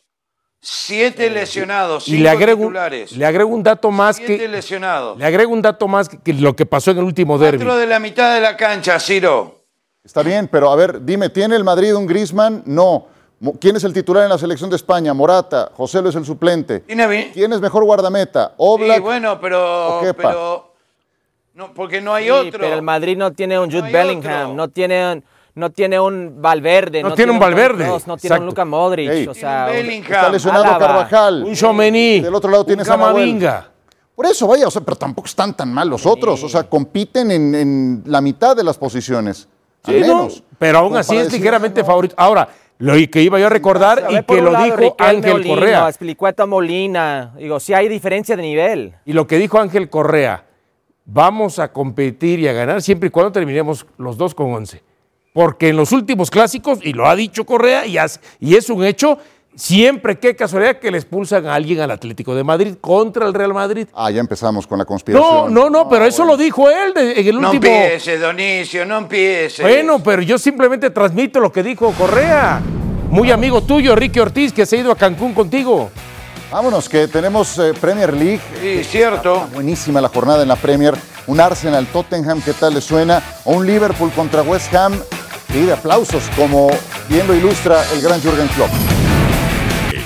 Siete lesionados. Y le agrego, le agrego un dato más Siete lesionados. Le agrego un dato más que, lo que pasó en el último derby. Dentro de la mitad de la cancha, Ciro. Está bien, pero a ver, dime, ¿tiene el Madrid un Grisman? No. ¿Quién es el titular en la selección de España? Morata. José Lo es el suplente. ¿Quién es mejor guardameta? Oblak. Sí, bueno, pero, pero no, porque no hay otro. Pero el Madrid no tiene un Jude Bellingham, no tiene no tiene un Valverde, no, tiene un Valverde, no tiene un Luka Modric, o sea, está lesionado Carvajal. Un Chomení. Del otro lado tiene Camavinga. Por eso, vaya, o sea, pero tampoco están tan mal los otros, o sea, compiten en, la mitad de las posiciones. al menos. pero aún así es ligeramente favorito. Ahora, lo que iba yo a recordar y que lo dijo Ángel Correa. Explicó a Molina. Digo, sí hay diferencia de nivel. Y lo que dijo Ángel Correa, vamos a competir y a ganar siempre y cuando terminemos los dos con 11. Porque en los últimos clásicos, y lo ha dicho Correa, y, y es un hecho, Siempre, qué casualidad que le expulsan a alguien al Atlético de Madrid contra el Real Madrid. Ah, ya empezamos con la conspiración. No, no, no, pero eso lo dijo él en el último. No empiece, Donicio, no empiece. Bueno, pero yo simplemente transmito lo que dijo Correa. Muy amigo tuyo, Ricky Ortiz, que se ha ido a Cancún contigo. Vámonos, que tenemos eh, Premier League. Sí, cierto. buenísima la jornada en la Premier. Un Arsenal Tottenham, ¿qué tal le suena? O un Liverpool contra West Ham. Y de aplausos, como bien lo ilustra el gran Jürgen Klopp.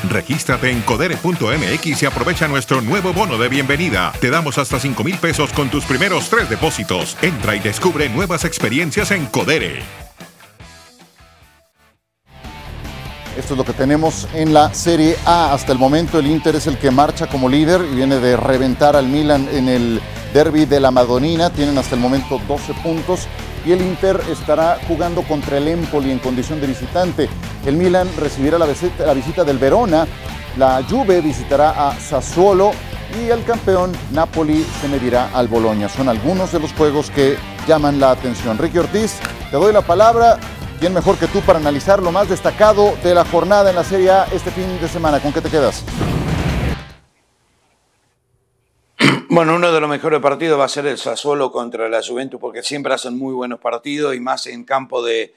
Regístrate en codere.mx y aprovecha nuestro nuevo bono de bienvenida. Te damos hasta 5 mil pesos con tus primeros tres depósitos. Entra y descubre nuevas experiencias en Codere. Esto es lo que tenemos en la Serie A. Hasta el momento el Inter es el que marcha como líder y viene de reventar al Milan en el derby de la Madonina. Tienen hasta el momento 12 puntos y el Inter estará jugando contra el Empoli en condición de visitante. El Milan recibirá la visita, del Verona, la Juve visitará a Sassuolo y el campeón Napoli se medirá al Boloña. Son algunos de los juegos que llaman la atención. Ricky Ortiz, te doy la palabra. ¿Quién mejor que tú para analizar lo más destacado de la jornada en la Serie A este fin de semana? ¿Con qué te quedas? Bueno, uno de los mejores partidos va a ser el Sassuolo contra la Juventus porque siempre hacen muy buenos partidos y más en campo de,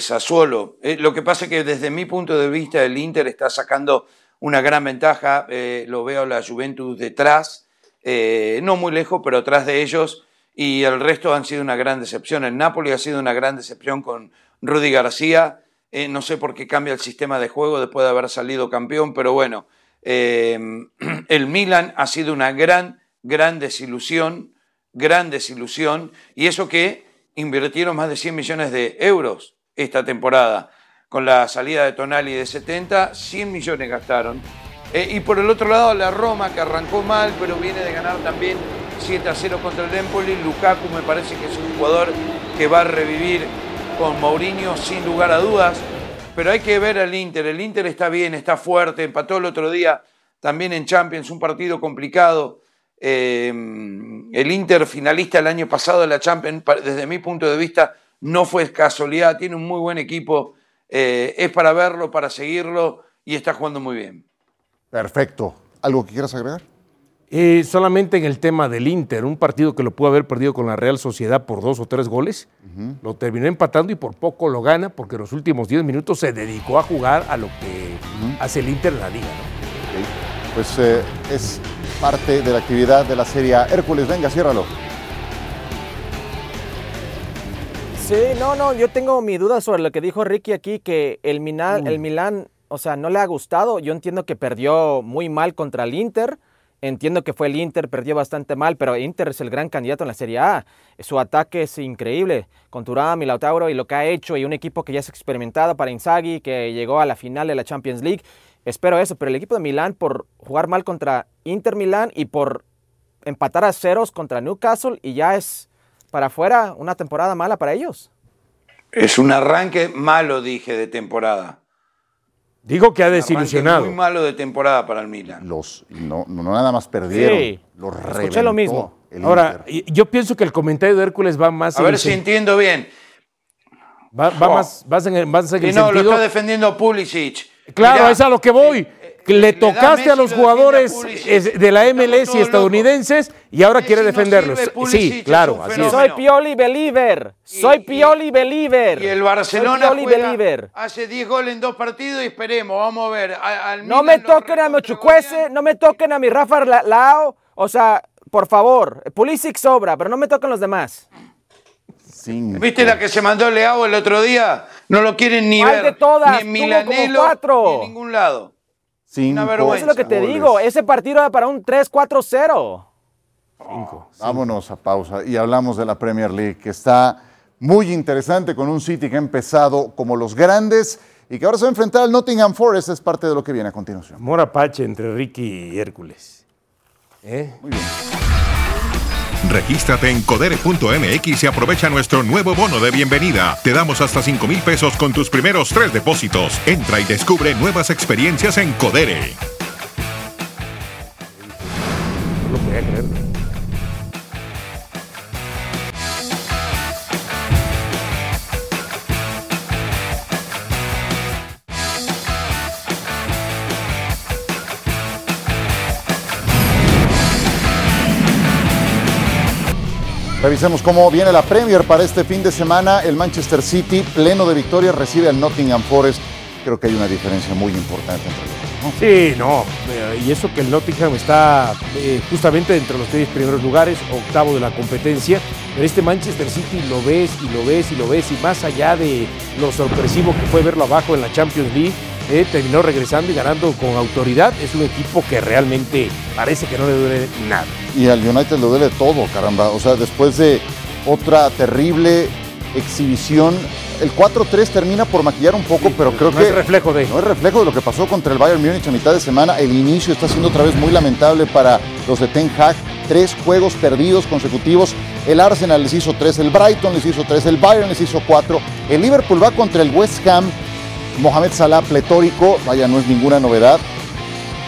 Sassuolo. Eh, lo que pasa es que desde mi punto de vista el Inter está sacando una gran ventaja, eh, lo veo la Juventus detrás, eh, no muy lejos, pero atrás de ellos y el resto han sido una gran decepción. El Napoli ha sido una gran decepción con Rudy García, no sé por qué cambia el sistema de juego después de haber salido campeón, pero bueno, el Milan ha sido una gran gran desilusión, gran desilusión, y eso que invirtieron más de 100 millones de euros esta temporada. Con la salida de Tonali de 70, 100 millones gastaron. Eh, y por el otro lado, la Roma, que arrancó mal, pero viene de ganar también 7 a 0 contra el Empoli. Lukaku me parece que es un jugador que va a revivir con Mourinho sin lugar a dudas. Pero hay que ver al Inter. El Inter está bien, está fuerte, empató el otro día también en Champions, un partido complicado. Em, el Inter finalista el año pasado de la Champions, desde mi punto de vista, no fue casualidad, tiene un muy buen equipo eh, es para verlo, para seguirlo y está jugando muy bien. Perfecto. ¿Algo que quieras agregar? Eh, solamente en el tema del Inter, un partido que lo pudo haber perdido con la Real Sociedad por dos o tres goles, lo terminó empatando y por poco lo gana porque en los últimos 10 minutos se dedicó a jugar a lo que hace el Inter en la liga. ¿no? Pues eh, es parte de la actividad de la Serie. Hércules, venga, ciérralo. Sí, no, no, yo tengo mi duda sobre lo que dijo Ricky aquí, que el Milán, el Milán, o sea, no le ha gustado. Yo entiendo que perdió muy mal contra el Inter. Entiendo que fue el Inter, perdió bastante mal, pero Inter es el gran candidato en la Serie A. Su ataque es increíble, con Turam y y lo que ha hecho, y un equipo que ya es experimentado para Inzaghi, que llegó a la final de la Champions League. Espero eso, pero el equipo de Milán por jugar mal contra Inter Milán y por empatar a ceros contra Newcastle y ya es para afuera una temporada mala para ellos. Es un arranque malo, dije, de temporada. Digo que ha desilusionado. Muy malo de temporada para el Milan. Los, no, no nada más perdieron, Sí, los escuché reventó lo mismo. el Ahora, Inter. y- yo pienso que el comentario de Hércules va más A en ver el si entiendo bien. va, va Oh. más, más en el, más en Y el no, lo está defendiendo Pulisic. Claro, Mirá, es a lo que voy. eh, le tocaste a los lo jugadores de la MLS y estadounidenses y ahora quiere defenderlos. Sí, claro, así es. Soy Pioli Believer, soy Pioli Believer. Y el Barcelona soy Pioli juega- Believer. hace 10 goles en dos partidos y esperemos, vamos a ver. No me toquen a mi no me toquen a mi Rafa La- Lao. O sea, por favor, Pulisic sobra, pero no me toquen los demás. Cinco. ¿Viste la que se mandó Leao el otro día? No lo quieren ni ¿Cuál ver. de todas? Ni en Milanelo, ni en ningún lado. Cinco Una vergüenza. Eso es lo que te goles. digo, ese partido era para un 3-4-0. Vámonos a pausa y hablamos de la Premier League, que está muy interesante con un City que ha empezado como los grandes y que ahora se va a enfrentar al Nottingham Forest. Es parte de lo que viene a continuación. Amor apache entre Ricky y Hércules. ¿Eh? Muy bien. Regístrate en codere.mx y aprovecha nuestro nuevo bono de bienvenida. Te damos hasta 5 mil pesos con tus primeros tres depósitos. Entra y descubre nuevas experiencias en Codere. Revisemos cómo viene la Premier para este fin de semana. El Manchester City, pleno de victorias, recibe al Nottingham Forest. Creo que hay una diferencia muy importante entre los dos. ¿no? Sí, no. eh, Y eso que el Nottingham está eh, justamente entre los tres primeros lugares, octavo de la competencia. Pero este Manchester City lo ves y lo ves y lo ves. Y más allá de lo sorpresivo que fue verlo abajo en la Champions League, eh, terminó regresando y ganando con autoridad. Es un equipo que realmente parece que no le duele nada. Y al United le duele todo, caramba. O sea, después de otra terrible exhibición, el 4-3 termina por maquillar un poco, pero creo no que es reflejo de. no es reflejo de lo que pasó contra el Bayern Múnich a mitad de semana. El inicio está siendo otra vez muy lamentable para los de Ten Hag. Tres juegos perdidos consecutivos. El Arsenal les hizo tres, el Brighton les hizo tres, el Bayern les hizo cuatro. El Liverpool va contra el West Ham. Mohamed Salah pletórico, vaya, no es ninguna novedad.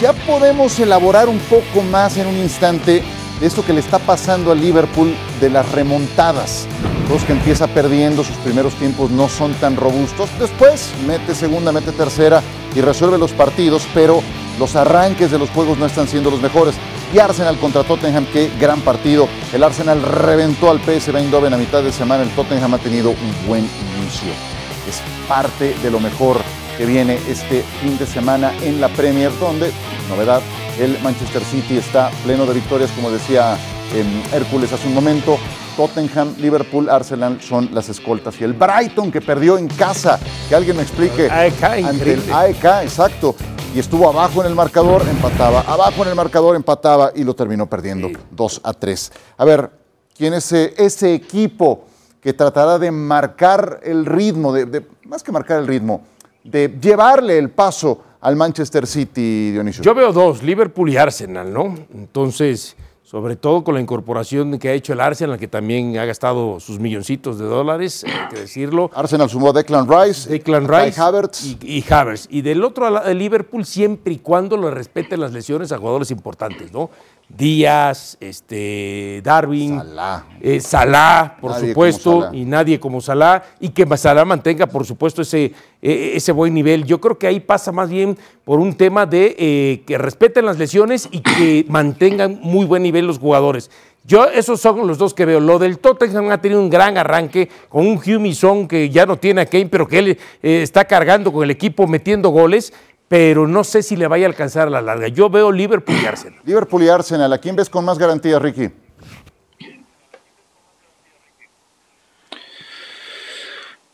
Ya podemos elaborar un poco más en un instante de esto que le está pasando al Liverpool de las remontadas. Los que empieza perdiendo, sus primeros tiempos no son tan robustos. Después mete segunda, mete tercera y resuelve los partidos, pero los arranques de los juegos no están siendo los mejores. Y Arsenal contra Tottenham, qué gran partido. El Arsenal reventó al PSV Eindhoven a mitad de semana. El Tottenham ha tenido un buen inicio. Es parte de lo mejor que viene este fin de semana en la Premier, donde, novedad, el Manchester City está pleno de victorias, como decía em, Hércules hace un momento. Tottenham, Liverpool, Arsenal son las escoltas. Y el Brighton que perdió en casa, que alguien me explique. AEK, ante el. AEK, exacto. Y estuvo abajo en el marcador, empataba. Abajo en el marcador, empataba y lo terminó perdiendo 2 a 3. A ver, ¿quién es eh, ese equipo que tratará de marcar el ritmo, de, de- más que marcar el ritmo, de llevarle el paso al Manchester City, Dionisio? Yo veo dos, Liverpool y Arsenal, ¿no? Entonces, sobre todo con la incorporación que ha hecho el Arsenal, que también ha gastado sus milloncitos de dólares, hay que decirlo. Arsenal sumó a Declan Rice, Declan Rice Havertz. Y, y Havertz. Y del otro lado, el Liverpool siempre y cuando le respeten las lesiones a jugadores importantes, ¿no? Díaz, este, Darwin, Salah. eh, Salah, por Nadie supuesto, Salah. y nadie como Salah, y que Salah mantenga, por supuesto, ese, eh, ese buen nivel. Yo creo que ahí pasa más bien por un tema de eh, que respeten las lesiones y que mantengan muy buen nivel los jugadores. Yo, esos son los dos que veo. Lo del Tottenham ha tenido un gran arranque con un Hume Song que ya no tiene a Kane, pero que él eh, está cargando con el equipo metiendo goles, pero no sé si le vaya a alcanzar a la larga. Yo veo Liverpool y Arsenal. Liverpool y Arsenal, ¿a quién ves con más garantía, Ricky?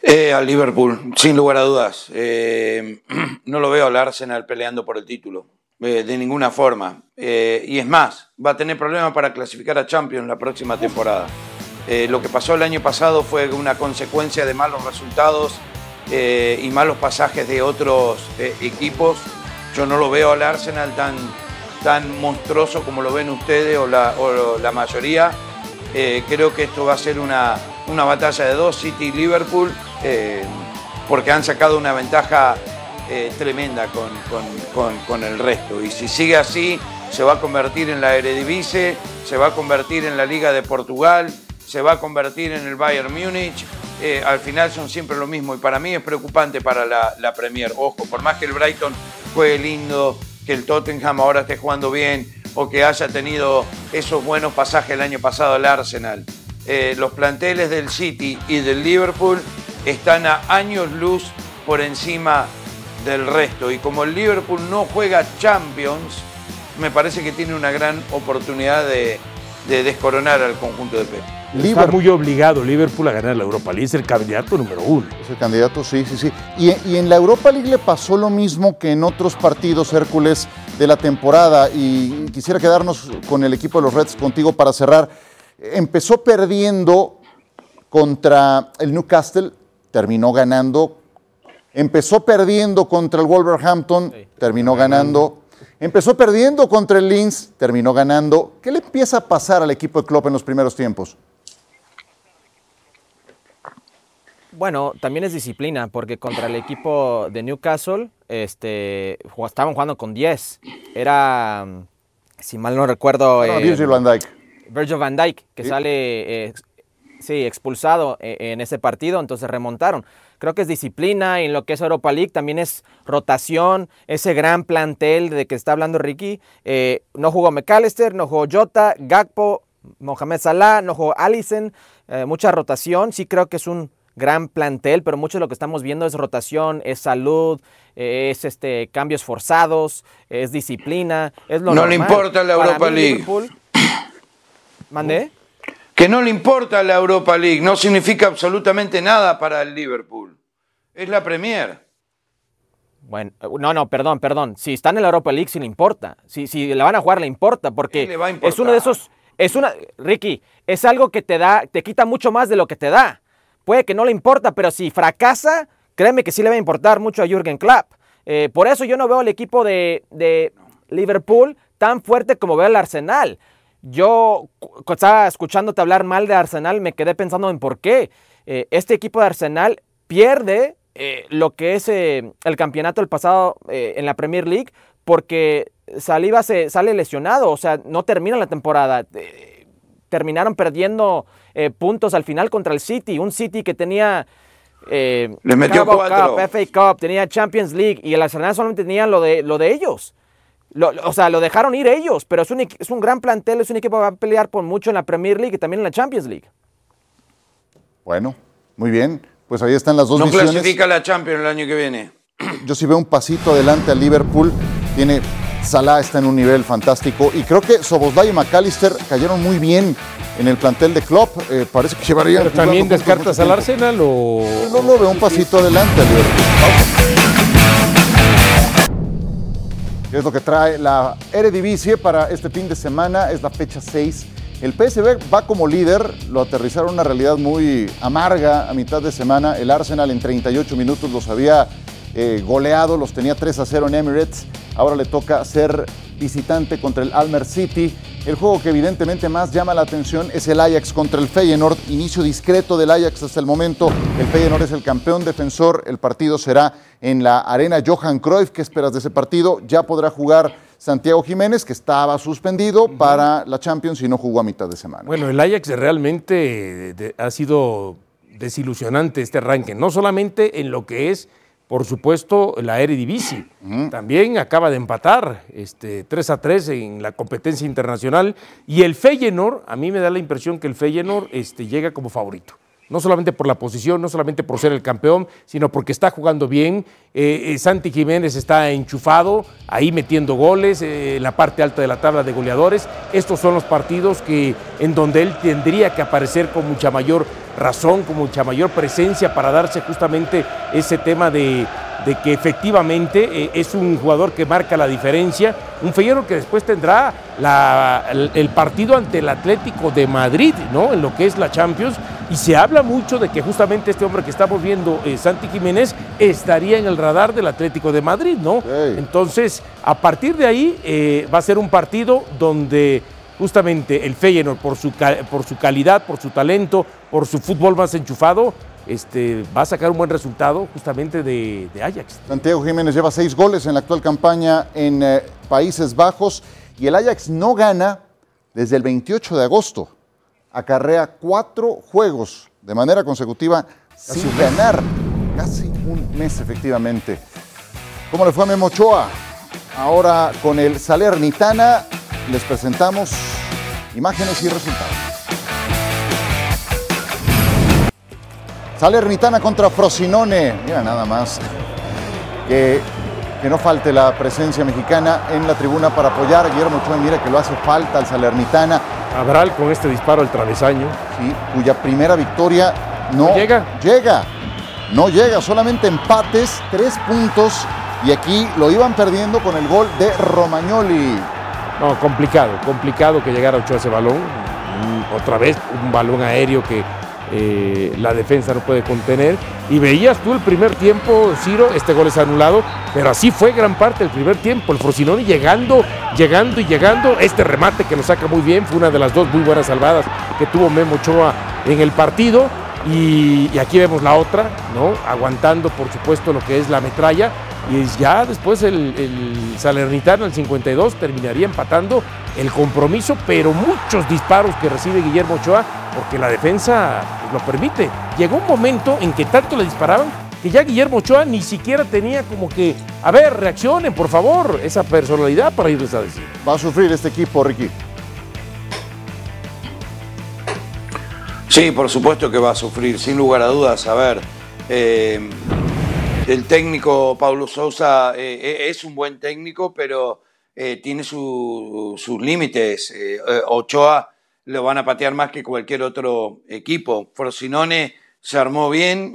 Eh, al Liverpool, sin lugar a dudas. Eh, no lo veo al Arsenal peleando por el título, eh, de ninguna forma. Eh, y es más, va a tener problemas para clasificar a Champions la próxima temporada. Eh, lo que pasó el año pasado fue una consecuencia de malos resultados eh, y malos pasajes de otros eh, equipos. Yo no lo veo al Arsenal tan, tan monstruoso como lo ven ustedes o la, la mayoría. Eh, creo que esto va a ser una, una batalla de dos, City y Liverpool, eh, porque han sacado una ventaja tremenda con, con- con- con el resto. Y si sigue así, se va a convertir en la Eredivisie, se va a convertir en la Liga de Portugal, se va a convertir en el Bayern Múnich. Eh, al final son siempre lo mismo y para mí es preocupante para la, Premier. Ojo, por más que el Brighton juegue lindo, que el Tottenham ahora esté jugando bien o que haya tenido esos buenos pasajes el año pasado al Arsenal. Eh, los planteles del City y del Liverpool están a años luz por encima del resto. Y como el Liverpool no juega Champions, me parece que tiene una gran oportunidad de, de descoronar al conjunto de Pep. Está muy obligado Liverpool a ganar la Europa League, es el candidato número uno. es el candidato, sí, sí, sí. Y, y en la Europa League le pasó lo mismo que en otros partidos, Hércules, de la temporada. Y quisiera quedarnos con el equipo de los Reds contigo para cerrar. Empezó perdiendo contra el Newcastle, terminó ganando. Empezó perdiendo contra el Wolverhampton, terminó ganando. Empezó perdiendo contra el Linz, terminó ganando. ¿Qué le empieza a pasar al equipo de Klopp en los primeros tiempos? Bueno, también es disciplina, porque contra el equipo de Newcastle este, estaban jugando con 10. Era, si mal no recuerdo, No, eh, Virgil van Dijk. Virgil van Dijk, que Sí. sale eh, sí, expulsado eh, en ese partido, entonces remontaron. Creo que es disciplina y en lo que es Europa League también es rotación, ese gran plantel de que está hablando Ricky. Eh, no jugó McAllister, no jugó Jota, Gakpo, Mohamed Salah, no jugó Allison, eh, mucha rotación. Sí creo que es un gran plantel, pero mucho de lo que estamos viendo es rotación, es salud, es este cambios forzados, es disciplina, es lo No le importa la Para Europa mí, League. Liverpool- ¿Mandé? Que no le importa la Europa League, no significa absolutamente nada para el Liverpool. Es la Premier. Bueno, no, no, perdón, perdón. Si está en la Europa League, sí le importa. Si, si la van a jugar, le importa, porque Sí, le va a es uno de esos. Es una. Ricky, es algo que te da, te quita mucho más de lo que te da. Puede que no le importa, pero si fracasa, créeme que sí le va a importar mucho a Jürgen Klopp. Eh, por eso yo no veo al equipo de, de Liverpool tan fuerte como veo al Arsenal. Yo estaba escuchándote hablar mal de Arsenal, me quedé pensando en por qué. Eh, este equipo de Arsenal pierde eh, lo que es el campeonato del pasado en la Premier League porque Saliba se sale lesionado, o sea, no termina la temporada. Terminaron perdiendo eh, puntos al final contra el City, un City que tenía eh, Le metió. Cup, FA Cup, tenía Champions League y el Arsenal solamente tenía lo de, lo de ellos. Lo- o sea, lo dejaron ir ellos, pero es un, es un gran plantel, es un equipo que va a pelear por mucho en la Premier League y también en la Champions League. Bueno, muy bien. Pues ahí están las dos No visiones. clasifica a la Champions el año que viene. Yo sí veo un pasito adelante al Liverpool. Tiene Salah está en un nivel fantástico y creo que Soboslai y McAllister cayeron muy bien en el plantel de Klopp. Eh, parece que llevarían. Pero también descartas al. Arsenal o. No lo veo un pasito adelante al Liverpool. ¿Qué es lo que trae la Eredivisie para este fin de semana? Es la fecha 6. El PSV va como líder, lo aterrizaron una realidad muy amarga a mitad de semana. El Arsenal en 38 minutos los había eh, goleado, los tenía 3 a 0 en Emirates. Ahora le toca ser visitante contra el Almer City. El juego que evidentemente más llama la atención es el Ajax contra el Feyenoord. Inicio discreto del Ajax hasta el momento. El Feyenoord es el campeón defensor. El partido será en la arena Johan Cruyff. ¿Qué esperas de ese partido? Ya podrá jugar Santiago Jiménez, que estaba suspendido para la Champions y no jugó a mitad de semana. Bueno, el Ajax realmente ha sido desilusionante este arranque, no solamente en lo que es por supuesto, la Eredivisie. También acaba de empatar este, 3 a 3 en la competencia internacional. Y el Feyenoord, a mí me da la impresión que el Feyenoord este, llega como favorito no solamente por la posición, no solamente por ser el campeón, sino porque está jugando bien. Eh, eh, Santi Jiménez está enchufado, ahí metiendo goles, eh, en la parte alta de la tabla de goleadores. Estos son los partidos que, en donde él tendría que aparecer con mucha mayor razón, con mucha mayor presencia para darse justamente ese tema de, de que efectivamente es un jugador que marca la diferencia, un Feyenoord que después tendrá el, partido ante el Atlético de Madrid, ¿no? En lo que es la Champions, y se habla mucho de que justamente este hombre que estamos viendo, eh, Santi Jiménez, estaría en el radar del Atlético de Madrid, ¿no? Entonces, a partir de ahí eh, va a ser un partido donde justamente el Feyenoord, por su, por su calidad, por su talento, por su fútbol más enchufado, este, va a sacar un buen resultado justamente de, Ajax. Santiago Jiménez lleva seis goles en la actual campaña en eh, Países Bajos y el Ajax no gana desde el 28 de agosto acarrea cuatro juegos de manera consecutiva sin ganar. Casi un mes, efectivamente. ¿Cómo le fue a Memo Ochoa? Ahora con el Salernitana les presentamos imágenes y resultados. Salernitana contra Frosinone. Mira nada más. Que, que, no falte la presencia mexicana en la tribuna para apoyar a Guillermo Ochoa. Mira que lo hace falta al Salernitana. Abral con este disparo al travesaño. Sí, cuya primera victoria no llega. Llega. No llega, solamente empates, tres puntos. Y aquí lo iban perdiendo con el gol de Romagnoli. No, complicado, complicado que llegara Ochoa ese balón. Otra vez un balón aéreo que eh, la defensa no puede contener. Y veías tú el primer tiempo, Ciro, este gol es anulado, pero así fue gran parte del primer tiempo. El Frosinone llegando, llegando y llegando. Este remate que lo saca muy bien, fue una de las dos muy buenas salvadas que tuvo Memo Ochoa en el partido. Y, aquí vemos la otra, ¿no? Aguantando, por supuesto, lo que es la metralla. Y ya después el, el Salernitano, el 52, terminaría empatando el compromiso, pero muchos disparos que recibe Guillermo Ochoa, porque la defensa lo permite. Llegó un momento en que tanto le disparaban que ya Guillermo Ochoa ni siquiera tenía como que, a ver, reaccionen, por favor, esa personalidad para irles a decir. Va a sufrir este equipo, Ricky. Sí, por supuesto que va a sufrir, sin lugar a dudas. A ver, eh, el técnico Pablo Sousa eh, eh, es un buen técnico, pero tiene sus límites. Ochoa lo van a patear más que cualquier otro equipo. Frosinone se armó bien,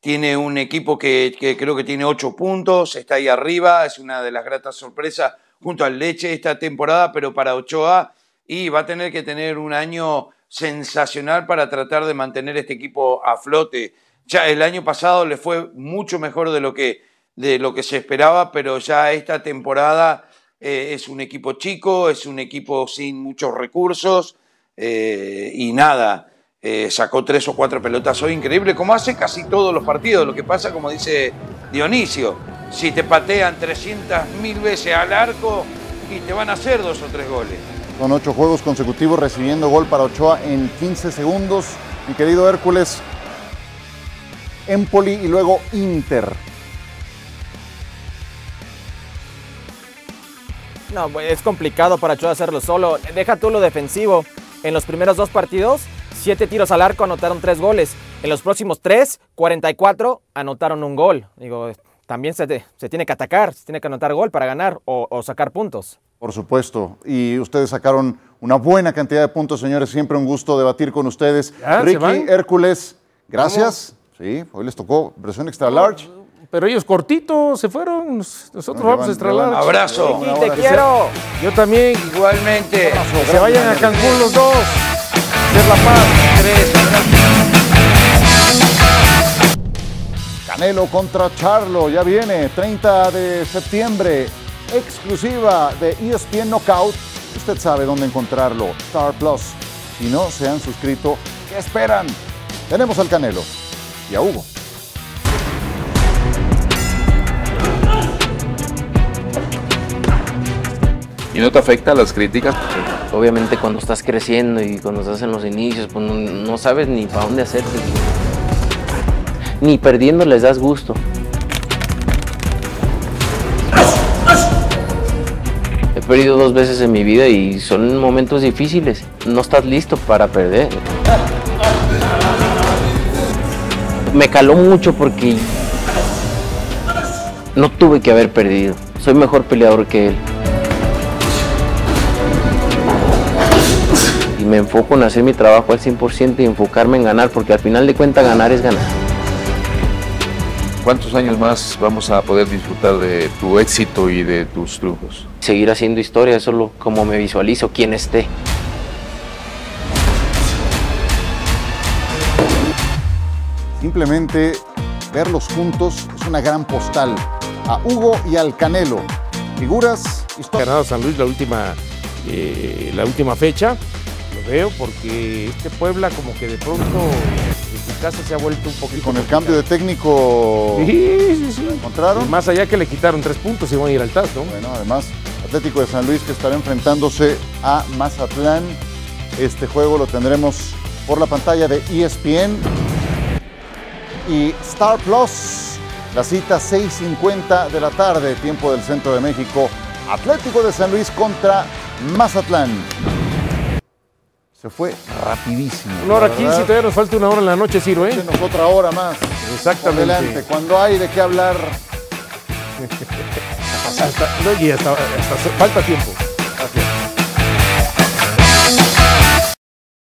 tiene un equipo que, que, creo que tiene ocho puntos, está ahí arriba, es una de las gratas sorpresas junto al Leche esta temporada, pero para Ochoa y va a tener que tener un año sensacional para tratar de mantener este equipo a flote. Ya el año pasado le fue mucho mejor de lo que, de lo que se esperaba, pero ya esta temporada eh, es un equipo chico, es un equipo sin muchos recursos eh, y nada. Eh, sacó tres o cuatro pelotas hoy, increíble, como hace casi todos los partidos. Lo que pasa, como dice Dionisio, si te patean 300 mil veces al arco y te van a hacer dos o tres goles. Son ocho juegos consecutivos recibiendo gol para Ochoa en 15 segundos. Mi querido Hércules, Empoli y luego Inter. No, pues, es complicado para Ochoa hacerlo solo. Deja tú lo defensivo. En los primeros dos partidos, siete tiros al arco anotaron tres goles. En los próximos tres, 44 anotaron un gol. Digo, también se, se tiene que atacar, se tiene que anotar gol para ganar o sacar puntos. Por supuesto. Y ustedes sacaron una buena cantidad de puntos, señores. Siempre un gusto debatir con ustedes. Ricky, Hércules, gracias. Sí, hoy les tocó versión extra large. Pero ellos cortitos se fueron. Nosotros vamos extra large. Abrazo. Ricky, te quiero. Yo también. Igualmente. que se vayan a Cancún los dos. Ser la paz. Tres. Canelo contra Charlo, ya viene, 30 de septiembre exclusiva de ESPN Knockout. Usted sabe dónde encontrarlo. Star Plus. Si no se han suscrito, ¿qué esperan? Tenemos al Canelo y a Hugo. ¿Y no te afecta las críticas? Obviamente cuando estás creciendo y cuando estás en los inicios, pues no, no sabes ni para dónde hacerte. Ni perdiendo les das gusto. He perdido dos veces en mi vida y son momentos difíciles. No estás listo para perder. Me caló mucho porque no tuve que haber perdido. Soy mejor peleador que él. Y me enfoco en hacer mi trabajo al 100% y enfocarme en ganar, porque al final de cuentas ganar es ganar. ¿Cuántos años más vamos a poder disfrutar de tu éxito y de tus triunfos? Seguir haciendo historia, eso es lo, como me visualizo, quien esté. Simplemente verlos juntos es una gran postal. A Hugo y al Canelo. Figuras históricas. ganado San Luis la última, eh, la última fecha. Lo veo porque este Puebla como que de pronto en su casa se ha vuelto un poquito... Con el cambio de técnico Sí, sí, sí. encontraron. Y más allá que le quitaron tres puntos y van a ir al TAS, ¿no? Bueno, además, Atlético de San Luis que estará enfrentándose a Mazatlán. Este juego lo tendremos por la pantalla de ESPN y Star Plus. La cita 6.50 de la tarde, tiempo del centro de México. Atlético de San Luis contra Mazatlán. Se fue rapidísimo. Una hora la 15 verdad. todavía nos falta una hora en la noche, Ciro, ¿eh? Denos otra hora más. Exactamente. Adelante, cuando hay de qué hablar. Hasta- no, y hasta- hasta falta tiempo.